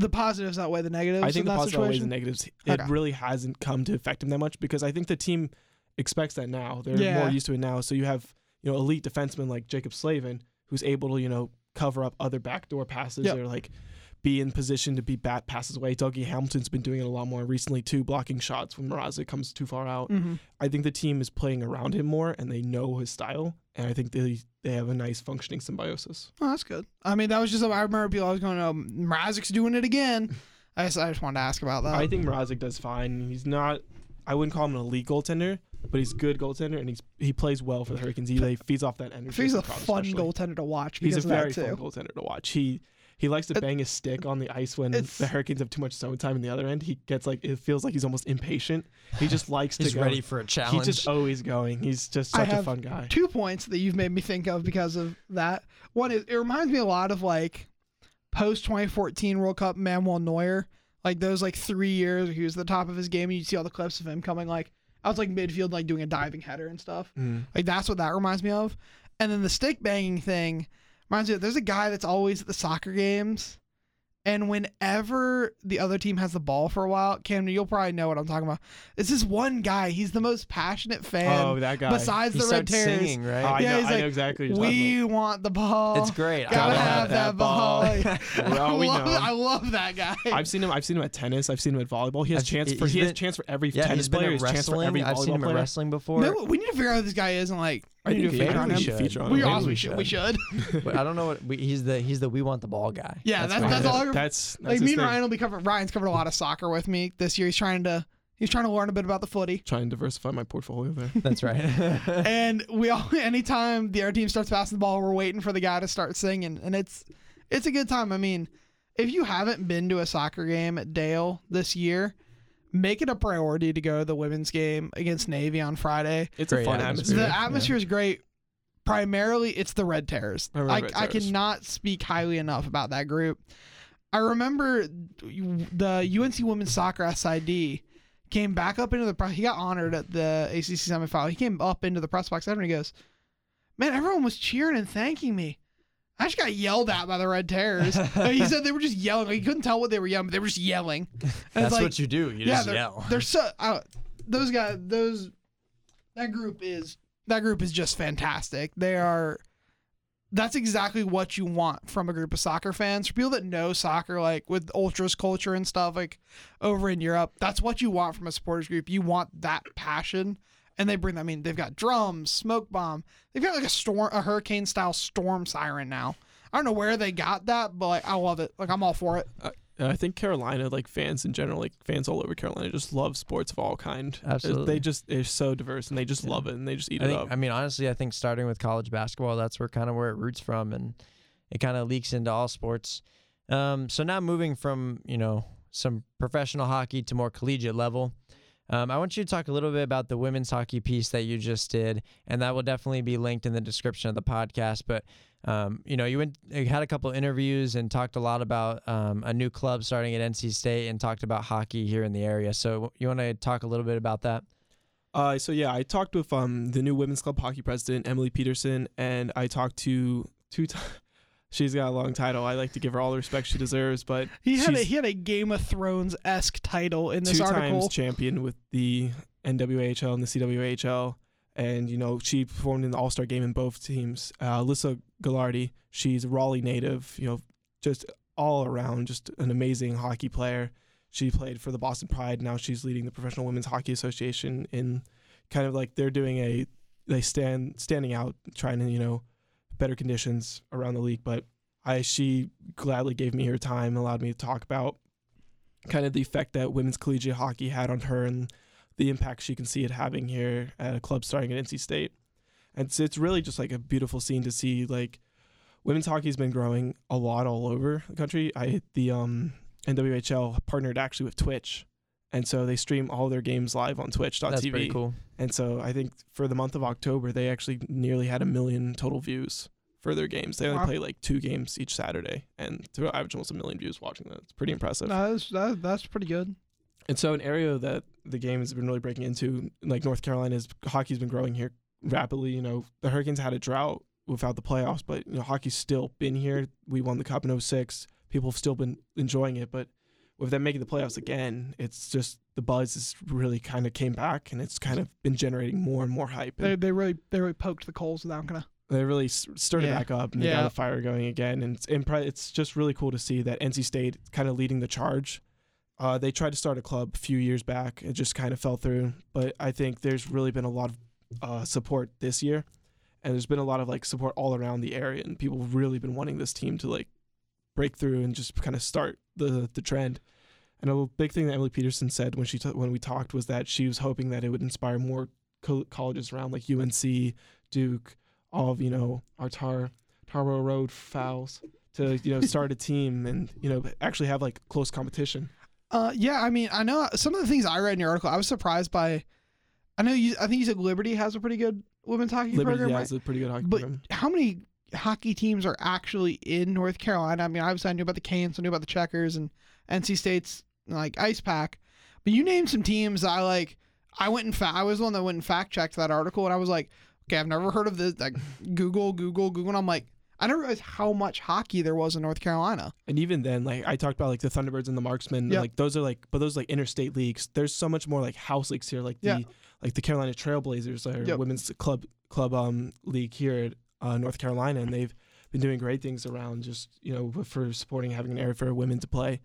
the positives outweigh the negatives?
I think
in
the
that
positive outweighs the negatives. It
Okay.
really hasn't come to affect him that much because I think the team expects that now. They're
Yeah.
more used to it now. So you have you know elite defensemen like Jaccob Slavin, who's able to you know cover up other backdoor passes
Yep.
or like be in position to be bat passes away. Dougie Hamilton's been doing it a lot more recently too, blocking shots when Mrazek comes too far out.
Mhm.
I think the team is playing around him more and they know his style, and I think they they have a nice functioning symbiosis.
Oh, that's good. I mean, that was just. I remember people always going, "Oh, Mrazek's doing it again." I just, I just wanted to ask about that.
I think Mrazek does fine. He's not. I wouldn't call him an elite goaltender, but he's a good goaltender, and he's he plays well for the Hurricanes. He like, feeds off that energy.
he's a fun
especially.
goaltender to watch
He's a very fun goaltender to watch. He he likes to bang his stick on the ice when the Hurricanes have too much zone time in the other end. He gets like it feels like he's almost impatient. He just likes to
He's
go.
ready for a challenge.
He's just always going. He's just such a fun guy.
Two points that you've made me think of because of that. One is it reminds me a lot of like post 2014 World Cup Manuel Neuer, like those like three years where he was at the top of his game, and you see all the clips of him coming like I was like midfield, like doing a diving header and stuff.
Mm.
Like that's what that reminds me of. And then the stick banging thing reminds me there's a guy that's always at the soccer games. And whenever the other team has the ball for a while, Cam, you'll probably know what I'm talking about. It's this one guy. He's the most passionate fan
Oh, that guy.
besides
he
the Red
starts
Terrors.
singing, right?
Oh, I,
Yeah,
know,
he's
I
like,
know exactly. What you're talking
We want the ball.
it's great. I
Gotta
love
have that ball.
Well, we
I, love,
know.
I love that guy.
I've seen him. I've seen him at tennis. I've seen him at volleyball. He has
I've-
chance for
he's
he has chance for every
Yeah,
tennis player.
at
He has chance for
wrestling.
every
I've seen
volleyball
him at
player.
wrestling before.
Maybe we need to figure out who this guy is and like
I
we need
think
to
we-
feature on him.
we should feature on
We
him.
We
should. We should.
I don't know what he's the he's the we want the ball guy.
Yeah, that's
what
that's all.
Is.
I-
That's, that's
like
his
me and
thing.
Ryan will be covering. Ryan's covered a lot of soccer with me this year. He's trying to he's trying to learn a bit about the footy.
Trying to diversify my portfolio there.
That's right.
and we all anytime the other team starts passing the ball, we're waiting for the guy to start singing, and it's it's a good time. I mean, if you haven't been to a soccer game at Dail this year, make it a priority to go to the women's game against Navy on Friday.
It's a fun
atmosphere.
atmosphere.
The atmosphere is great. Primarily, it's the Red Terrors.
I
I,
Red
I
Terrors.
cannot speak highly enough about that group. I remember the UNC women's soccer SID came back up into the press. He got honored at the ACC semifinal. He came up into the press box after and he goes, "Man, everyone was cheering and thanking me. I just got yelled at by the Red Terrors." He said they were just yelling. Like, he couldn't tell what they were yelling, but they were just yelling. And
That's
like,
what you do. You
yeah,
just
they're,
yell.
they're so uh, those guys. Those that group is that group is just fantastic. They are. That's exactly what you want from a group of soccer fans. For people that know soccer, like with ultras culture and stuff, like over in Europe, that's what you want from a supporters group. You want that passion, and they bring. I mean, they've got drums, smoke bomb. They've got like a storm, a hurricane style storm siren now. I don't know where they got that, but like I love it. Like I'm all for it.
Uh, I think Carolina, like fans in general, like fans all over Carolina, just love sports of all kind. Uh,
Absolutely.
they just they're so diverse and they just
Yeah.
love it and they just eat
I
it
think.
up.
I mean, honestly, I think starting with college basketball, that's where kind of where it roots from, and it kind of leaks into all sports. Um, so now moving from you know some professional hockey to more collegiate level. Um, I want you to talk a little bit about the women's hockey piece that you just did, and that will definitely be linked in the description of the podcast. But um, you know, you went, you had a couple interviews and talked a lot about um, a new club starting at NC State, and talked about hockey here in the area. So you want to talk a little bit about that?
Uh, so yeah, I talked with um the new women's club hockey president Emily Peterson, and I talked to two. T- she's got a long title. I like to give her all the respect she deserves, but
He had a, he had a Game of Thrones esque title in this
two
article.
times champion with the NWHL and the CWHL, and you know she performed in the All Star game in both teams. Uh, Alyssa Gagliardi, she's a Raleigh native. You know, just all around, just an amazing hockey player. She played for the Boston Pride. Now she's leading the Professional Women's Hockey Association in kind of like they're doing a they stand standing out, trying to you know better conditions around the league. But I she gladly gave me her time, allowed me to talk about kind of the effect that women's collegiate hockey had on her and the impact she can see it having here at a club starting at NC State. And it's, it's really just like a beautiful scene to see like women's hockey has been growing a lot all over the country. I the um NWHL partnered actually with Twitch. And so they stream all their games live on twitch.tv.
That's pretty cool.
And so I think for the month of October they actually nearly had a million total views for their games. They only
Wow.
play like two games each Saturday, and they'll average almost a million views watching that. It's pretty impressive.
No, that's that, that's pretty good.
And so, an area that the game has been really breaking into, like North Carolina, is hockey's been growing here rapidly. You know, the Hurricanes had a drought without the playoffs, but you know, hockey's still been here. We won the cup in 06. People have still been enjoying it, but with them making the playoffs again, it's just the buzz is really kind of came back, and it's kind of been generating more and more hype. And
They they really they really poked the coals without gonna.
they really stirred it
Yeah.
back up and they
Yeah.
got the fire going again. And it's, impre- it's just really cool to see that NC State kind of leading the charge. Uh, they tried to start a club a few years back. It just kind of fell through. But I think there's really been a lot of uh, support this year. And there's been a lot of like support all around the area. And people have really been wanting this team to like break through and just kind of start the, the trend. And a big thing that Emily Peterson said when she t- when we talked was that she was hoping that it would inspire more co- colleges around like UNC, Duke, all of you know our tar Tobacco Road fouls to you know start a team and you know actually have like close competition.
Uh, yeah, I mean, I know some of the things I read in your article. I was surprised by. I know you. I think you said Liberty has a pretty good women's hockey
Liberty
program.
yeah,
right?
is a pretty good hockey
But
program.
how many hockey teams are actually in North Carolina? I mean, obviously I knew about the Canes, I knew about the Checkers and NC State's like Ice Pack, but you named some teams I like. I went and fa- I was the one that went and fact checked that article, and I was like, okay, I've never heard of this. Like Google, Google, Google, and I'm like, I didn't realize how much hockey there was in North Carolina.
And even then, like I talked about like the Thunderbirds and the Marksmen,
Yep.
like those are like, but those are, like interstate leagues. There's so much more like house leagues here, like the like the Carolina Trailblazers, our
Yep.
women's club club um league here at uh, North Carolina, and they've been doing great things around just you know for supporting having an area for women to play.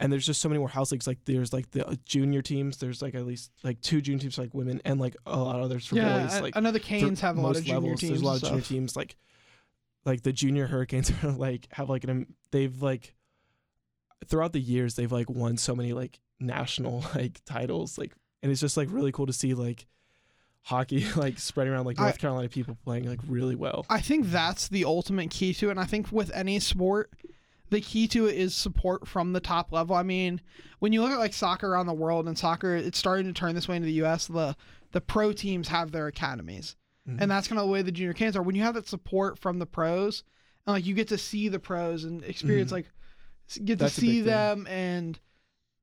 And there's just so many more house leagues. Like there's like the uh, junior teams. There's like at least like two junior teams for like women, and like a lot of others for
yeah,
boys. Like
I know the Canes have a lot of junior
levels,
teams.
There's a lot of junior teams like like the junior Hurricanes are like have like an they've like throughout the years they've like won so many like national like titles like and it's just like really cool to see like hockey like spreading around like
I-
North Carolina people playing like really well.
I think that's the ultimate key to it. And I think with any sport, the key to it is support from the top level. I mean, when you look at like soccer around the world and soccer, it's starting to turn this way into the U.S. The the pro teams have their academies,
Mhm.
and that's kind of the way the junior Canes are. When you have that support from the pros, and like you get to see the pros and experience
Mhm.
like get
That's
to see
thing.
them and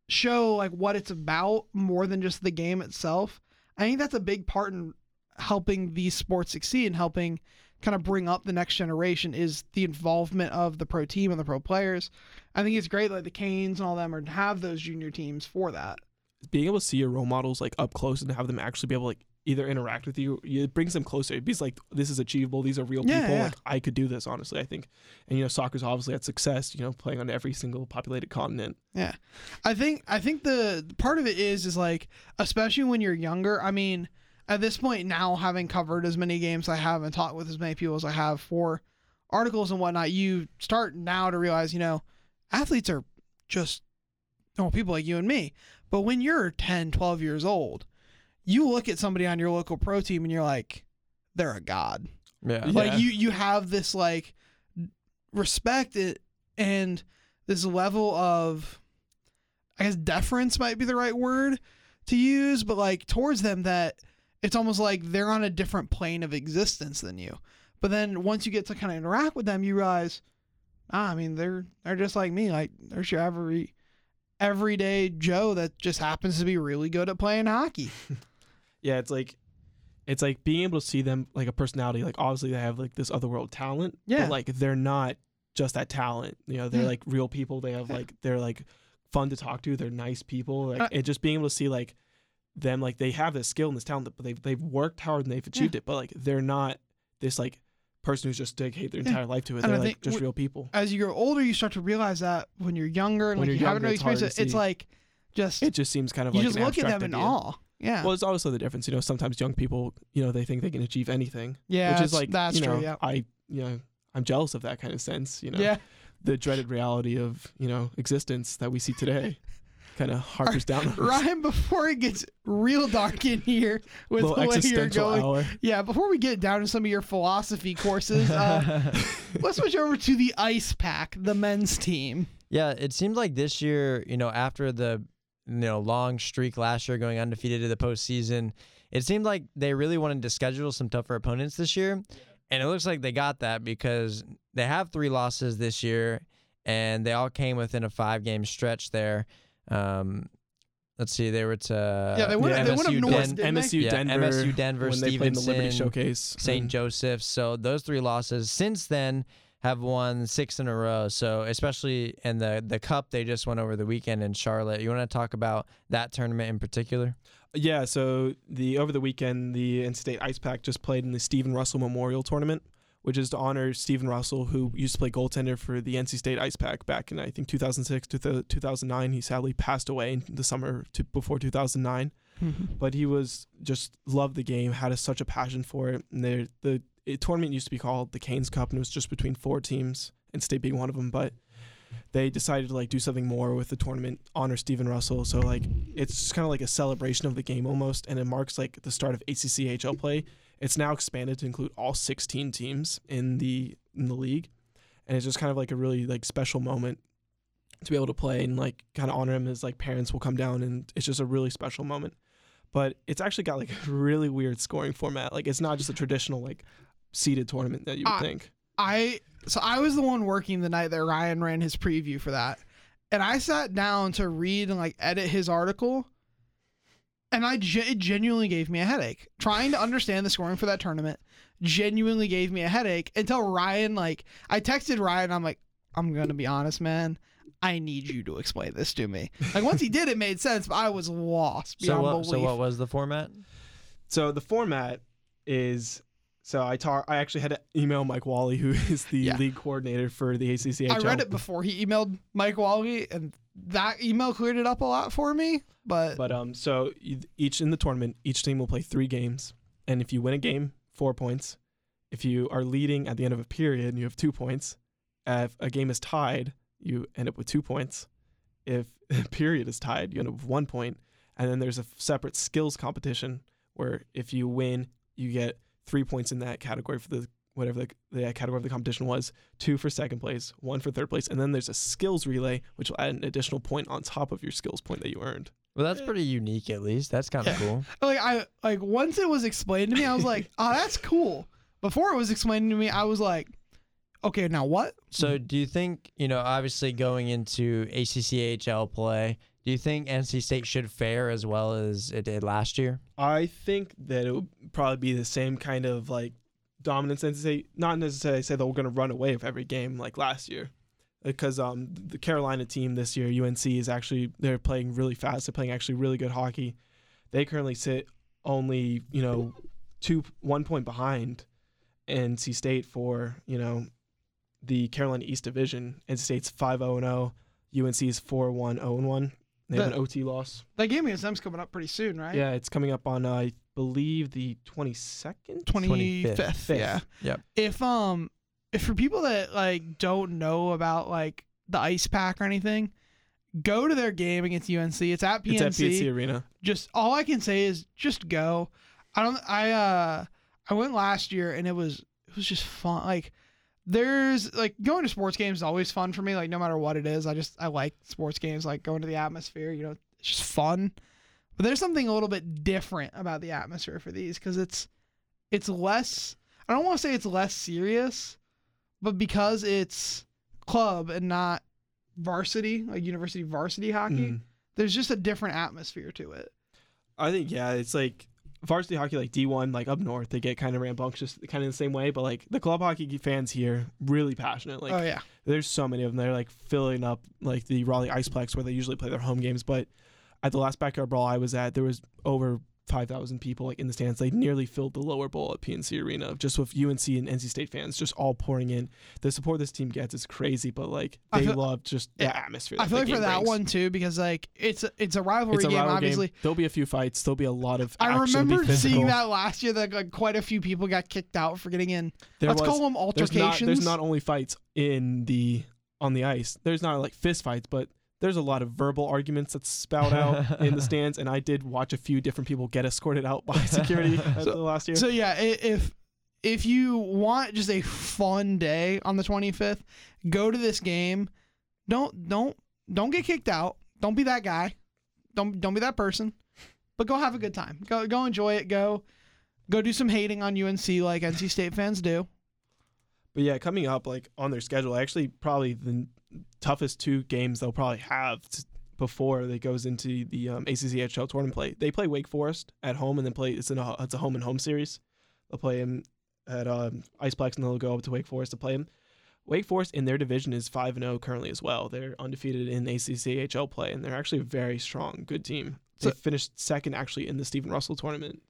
show like what it's about more than just the game itself. I think that's a big part in helping these sports succeed and helping kind of bring up the next generation is the involvement of the pro team and the pro players. I think it's great like the Canes and all them are have those junior teams for that.
being able to see your role models like up close and have them actually be able to like either interact with you it brings them closer it be like this is achievable these are real
Yeah,
people
yeah.
like i could do this honestly i think and you know soccer's obviously had success you know playing on every single populated continent Yeah.
I think I think the part of it is is like especially when you're younger. I mean, at this point now, having covered as many games I have and talked with as many people as I have for articles and whatnot, you start now to realize, you know, athletes are just normal people like you and me. But when you're 10, 12 years old, you look at somebody on your local pro team and you're like, they're a god
Yeah.
Yeah.
like you you have this like respect it and this level of i guess deference might be the right word to use but like towards them that it's almost like they're on a different plane of existence than you but then once you get to kind of interact with them you realize ah, i mean they're they're just like me like there's your every everyday joe that just happens to be really good at playing hockey
yeah it's like it's like being able to see them like a personality like obviously they have like this otherworld talent
Yeah.
but like they're not just that talent you know they're
Yeah.
like real people they have like they're like fun to talk to they're nice people like
Uh,
and just being able to see like them like they have this skill and this talent but they've they've worked hard and they've achieved it but like they're not this like person who's just dedicate their
Yeah.
entire life to it
And
they're like just
w-
real people
as you grow older you start to realize that when you're younger and
When
like you haven't really experienced it it's like just
it just seems kind of
you
like
just look at them in awe. Yeah.
well it's also the difference you know sometimes young people you know they think they can achieve anything
yeah.
which is like
that's
you know
true. Yeah.
I you know I'm jealous of that kind of sense you know
Yeah.
the dreaded reality of you know existence that we see today kind of harkers down on.
Ryan, before it gets real dark in here with
little
the way you're
existential
going,
hour.
yeah, before we get down to some of your philosophy courses, uh, let's switch over to the Ice Pack, the men's team.
Yeah, it seemed like this year, you know, after the you know long streak last year going undefeated to the postseason, it seemed like they really wanted to schedule some tougher opponents this year. And it looks like they got that because they have three losses this year, and they all came within a five game stretch there. Um, let's see, they were to
Yeah, they went-
they
went up
MSU,
north,
Den-
didn't they?
MSU
yeah,
Denver,
MSU Denver,
when they played in the Liberty
Stevenson,
Showcase,
St.
and-
Joseph's. So those three losses since then have won six in a row. So especially in the the cup they just went over the weekend in Charlotte. You want to talk about that tournament in particular?
Yeah, so the over the weekend, the NC State Ice Pack just played in the Stephen Russell Memorial Tournament, which is to honor Stephen Russell, who used to play goaltender for the NC State Ice Pack back in I think 2006 to 2009. He sadly passed away in the summer to, before 2009, mm-hmm. but he was just loved the game, had a, such a passion for it. And there, the it, tournament used to be called the Canes Cup, and it was just between four teams, and State being one of them, but they decided to like do something more with the tournament, honor Stephen Russell. So like it's just kind of like a celebration of the game almost, and it marks like the start of ACCHL play. It's now expanded to include all 16 teams in the in the league, and it's just kind of like a really like special moment to be able to play and like kind of honor him. His like parents will come down, and it's just a really special moment. But it's actually got like a really weird scoring format. Like it's not just a traditional like seeded tournament that you would
Uh,
think.
I so I was the one working the night that Ryan ran his preview for that, and I sat down to read and like edit his article, and I it genuinely gave me a headache trying to understand the scoring for that tournament. Genuinely gave me a headache until Ryan like I texted Ryan. I'm like, I'm gonna be honest, man. I need you to explain this to me. Like once he did, it made sense, but I was lost
So what,
belief.
so what was the format?
So the format is so I talk. I actually had to email Mike Wally, who is the
Yeah.
league coordinator for the ACCHL.
I read it before he emailed Mike Wally, and that email cleared it up a lot for me. But,
But um, so each in the tournament, each team will play three games, and if you win a game, four points. If you are leading at the end of a period, you have two points. If a game is tied, you end up with two points. If a period is tied, you end up with one point. And then there's a separate skills competition where if you win, you get three points in that category for the whatever the, the category of the competition was, two for second place, one for third place, and then there's a skills relay, which will add an additional point on top of your skills point that you earned.
Well, that's pretty unique at least. That's kind of cool.
like I like once it was explained to me, I was like, "Oh, that's cool." Before it was explained to me, I was like, "Okay, now what?"
So do you think, you know, obviously going into ACCHL play, do you think NC State should fare as well as it did last year?
I think that it would probably be the same kind of like dominance NC State. Not necessarily say that we're going to run away with every game like last year, because um, the Carolina team this year, UNC is actually they're playing really fast. They're playing actually really good hockey. They currently sit only you know two one point behind NC State for you know the Carolina East Division. NC State's five zero and oh. zero. UNC's four one oh zero 1 1. They
the, have
an OT loss.
That game against them's coming up pretty soon, right?
Yeah, it's coming up on I believe the twenty second,
twenty fifth. Yeah.
Yep.
If um, if for people that like don't know about like the ice pack or anything, go to their game against UNC. It's at PNC.
It's at PNC Arena.
Just all I can say is just go. I don't. I uh, I went last year and it was it was just fun. Like there's like going to sports games is always fun for me. Like no matter what it is, I just I like sports games. Like going to the atmosphere. You know, it's just fun. But there's something a little bit different about the atmosphere for these because it's it's less. I don't want to say it's less serious, but because it's club and not varsity, like university varsity hockey,
Mm.
there's just a different atmosphere to it.
I think yeah, it's like varsity hockey, like D one, like up north, they get kind of rambunctious, kind of the same way. But like the club hockey fans here, really passionate. Like
oh yeah.
there's so many of them. They're like filling up like the Raleigh Iceplex where they usually play their home games. But at the last backyard brawl I was at, there was over five thousand people like in the stands. They nearly filled the lower bowl at PNC Arena just with UNC and NC State fans just all pouring in. The support this team gets is crazy, but like they
feel-
love just the atmosphere.
I feel like for
game
that
brings.
one too, because like it's a, it's a rivalry
it's a
game. obviously,
game. There'll be a few fights. There'll be a lot of.
I remember seeing that last year. That like quite a few people got kicked out for getting in.
There
let's
was-
call them
there's
altercations.
not, there's not only fights in the on the ice. There's not like fist fights, but there's a lot of verbal arguments that spout out in the stands. And I did watch a few different people get escorted out by security
So-
the last year.
So yeah, if if you want just a fun day on the 25th, go to this game. Don't don't don't get kicked out. Don't be that guy. Don't don't be that person. But go have a good time. Go go enjoy it. Go go do some hating on UNC like NC State fans do.
But yeah, coming up like on their schedule, actually probably the n- toughest two games they'll probably have before they goes into the um, ACCHL tournament play. They play Wake Forest at home and then play it's in a it's a home and home series. They'll play him at um, Iceplex and they'll go up to Wake Forest to play him. Wake Forest in their division is five and zero currently as well. They're undefeated in ACCHL play and they're actually a very strong, good team. They
So-
finished second actually in the Stephen Russell tournament.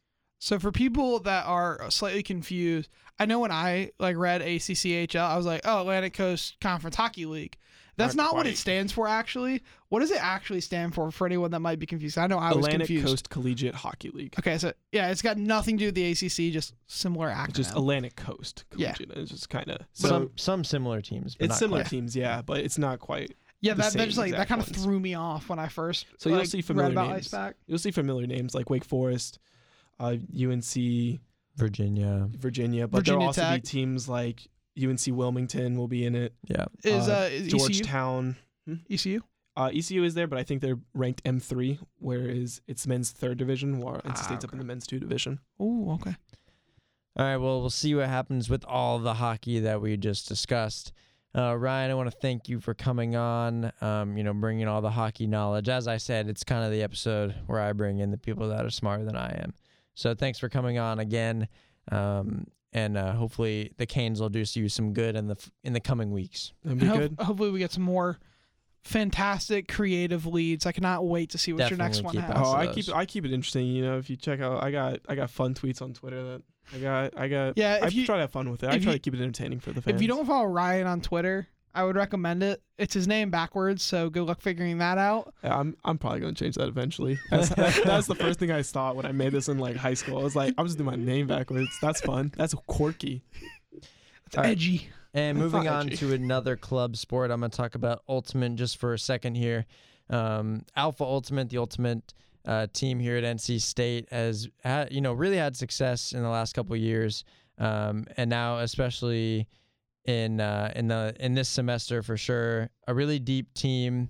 So for people that are slightly confused, I know when I like read ACCHL, I was like, "Oh, Atlantic Coast Conference Hockey League." That's
Not
not, what it stands for actually. What does it actually stand for for anyone that might be confused? I know I was confused.
Atlantic
confused.
Coast Collegiate Hockey League.
Okay, so yeah, it's got nothing to do with the ACC, just similar acronym.
It's just Atlantic Coast
Yeah.
Collegiate. It's just kind of so
some some similar teams. But
it's
not
similar
quite.
teams, yeah, but it's not quite.
yeah,
the
that, that just like that kind of threw me off when I first
So you'll
like,
see familiar
about
names.
Ice Pack.
You'll see familiar names like Wake Forest, uh, UNC,
Virginia.
Virginia, but
Virginia
there'll also
Tech.
be teams like UNC Wilmington will be in it.
Yeah.
Is
uh,
uh, is ECU?
Georgetown.
ECU?
Uh, ECU is there, but I think they're ranked M3, whereas it's men's third division, while NC
Ah,
State's up in the men's two division.
Oh, okay.
All right. Well, we'll see what happens with all the hockey that we just discussed. Uh, Ryan, I want to thank you for coming on. Um, you know, bringing all the hockey knowledge. As I said, it's kind of the episode where I bring in the people that are smarter than I am. So thanks for coming on again. Um, and uh, hopefully the Canes will do you some good in the in the coming weeks.
That'd be
ho-
good.
Hopefully, we get some more fantastic creative leads. I cannot wait to see what your next one has.
Oh, I keep I keep it interesting. You know, if you check out, I got I got fun tweets on Twitter that I got I got.
Yeah,
I
if you
try to have fun with it. I try
you-
to keep it entertaining for the fans.
if you don't follow Ryan on Twitter, I would recommend it. It's his name backwards, so good luck figuring that out.
Yeah, I'm I'm probably gonna change that eventually. That's, that, that's the first thing I thought when I made this in like high school. I was like, I'm just doing my name backwards. That's fun. That's quirky.
It's
All right.
edgy.
And
It's
moving on
edgy.
to another club sport, I'm going to talk about Ultimate just for a second here. Um, Alpha Ultimate, the Ultimate uh, team here at NC State, has had, you know really had success in the last couple of years, um, and now especially in uh, in the in this semester for sure, a really deep team.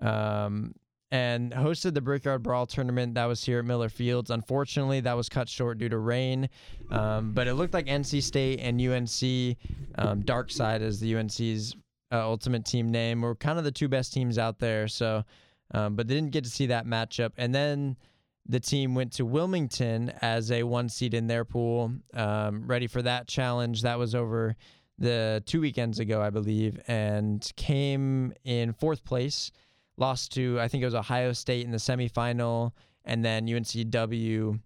Um, and hosted the Brickyard Brawl tournament that was here at Miller Fields. Unfortunately, that was cut short due to rain. Um, but it looked like NC State and UNC, um, Dark Side is the UNC's uh, ultimate team name, were kind of the two best teams out there. So, um, but they didn't get to see that matchup. And then the team went to Wilmington as a one seed in their pool, um, ready for that challenge. That was over the two weekends ago, I believe, and came in fourth place. Lost to I think it was Ohio State in the semifinal, and then UNCW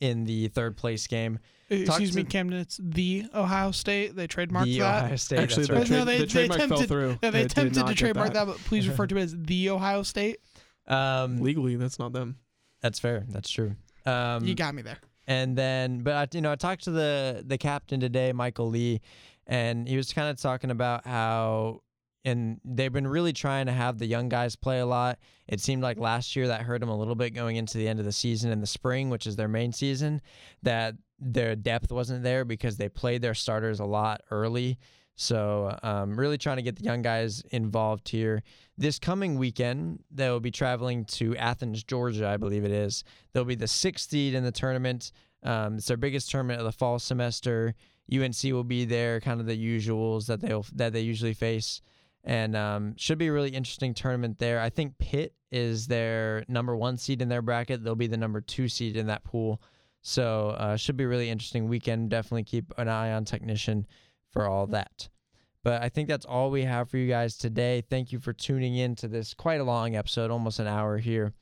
in the third place game.
Excuse
to-
me, Camden. It's the Ohio State. They trademarked
the
that.
Ohio State.
Actually,
that's
the,
right.
No, they-
the
they
trademark fell
attempted-
through.
Yeah, they attempted to
get
trademark that. but please refer to it as the Ohio State.
Um,
Legally, that's not them.
that's fair. That's true. Um,
you got me there.
and then, but I, you know, I talked to the the captain today, Michael Lee, and he was kind of talking about how, and they've been really trying to have the young guys play a lot. It seemed like last year that hurt them a little bit going into the end of the season in the spring, which is their main season. That their depth wasn't there because they played their starters a lot early. So, um, really trying to get the young guys involved here. This coming weekend, they'll be traveling to Athens, Georgia, I believe it is. They'll be the sixth seed in the tournament. Um, it's their biggest tournament of the fall semester. UNC will be there, kind of the usuals that they'll that they usually face, and um, should be a really interesting tournament there. I think Pitt is their number one seed in their bracket. They'll be the number two seed in that pool. So uh, should be really interesting weekend. Definitely keep an eye on technician for all that. But I think that's all we have for you guys today. Thank you for tuning in to this quite a long episode, almost an hour here.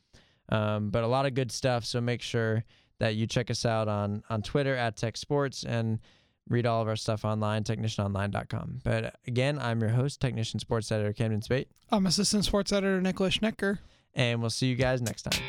Um, but a lot of good stuff. So make sure that you check us out on on Twitter at Tech Sports and read all of our stuff online, technicianonline.com. But again, I'm your host, Technician Sports Editor Camden Spate,
I'm assistant sports editor Nicholas Schnecker.
and we'll see you guys next time.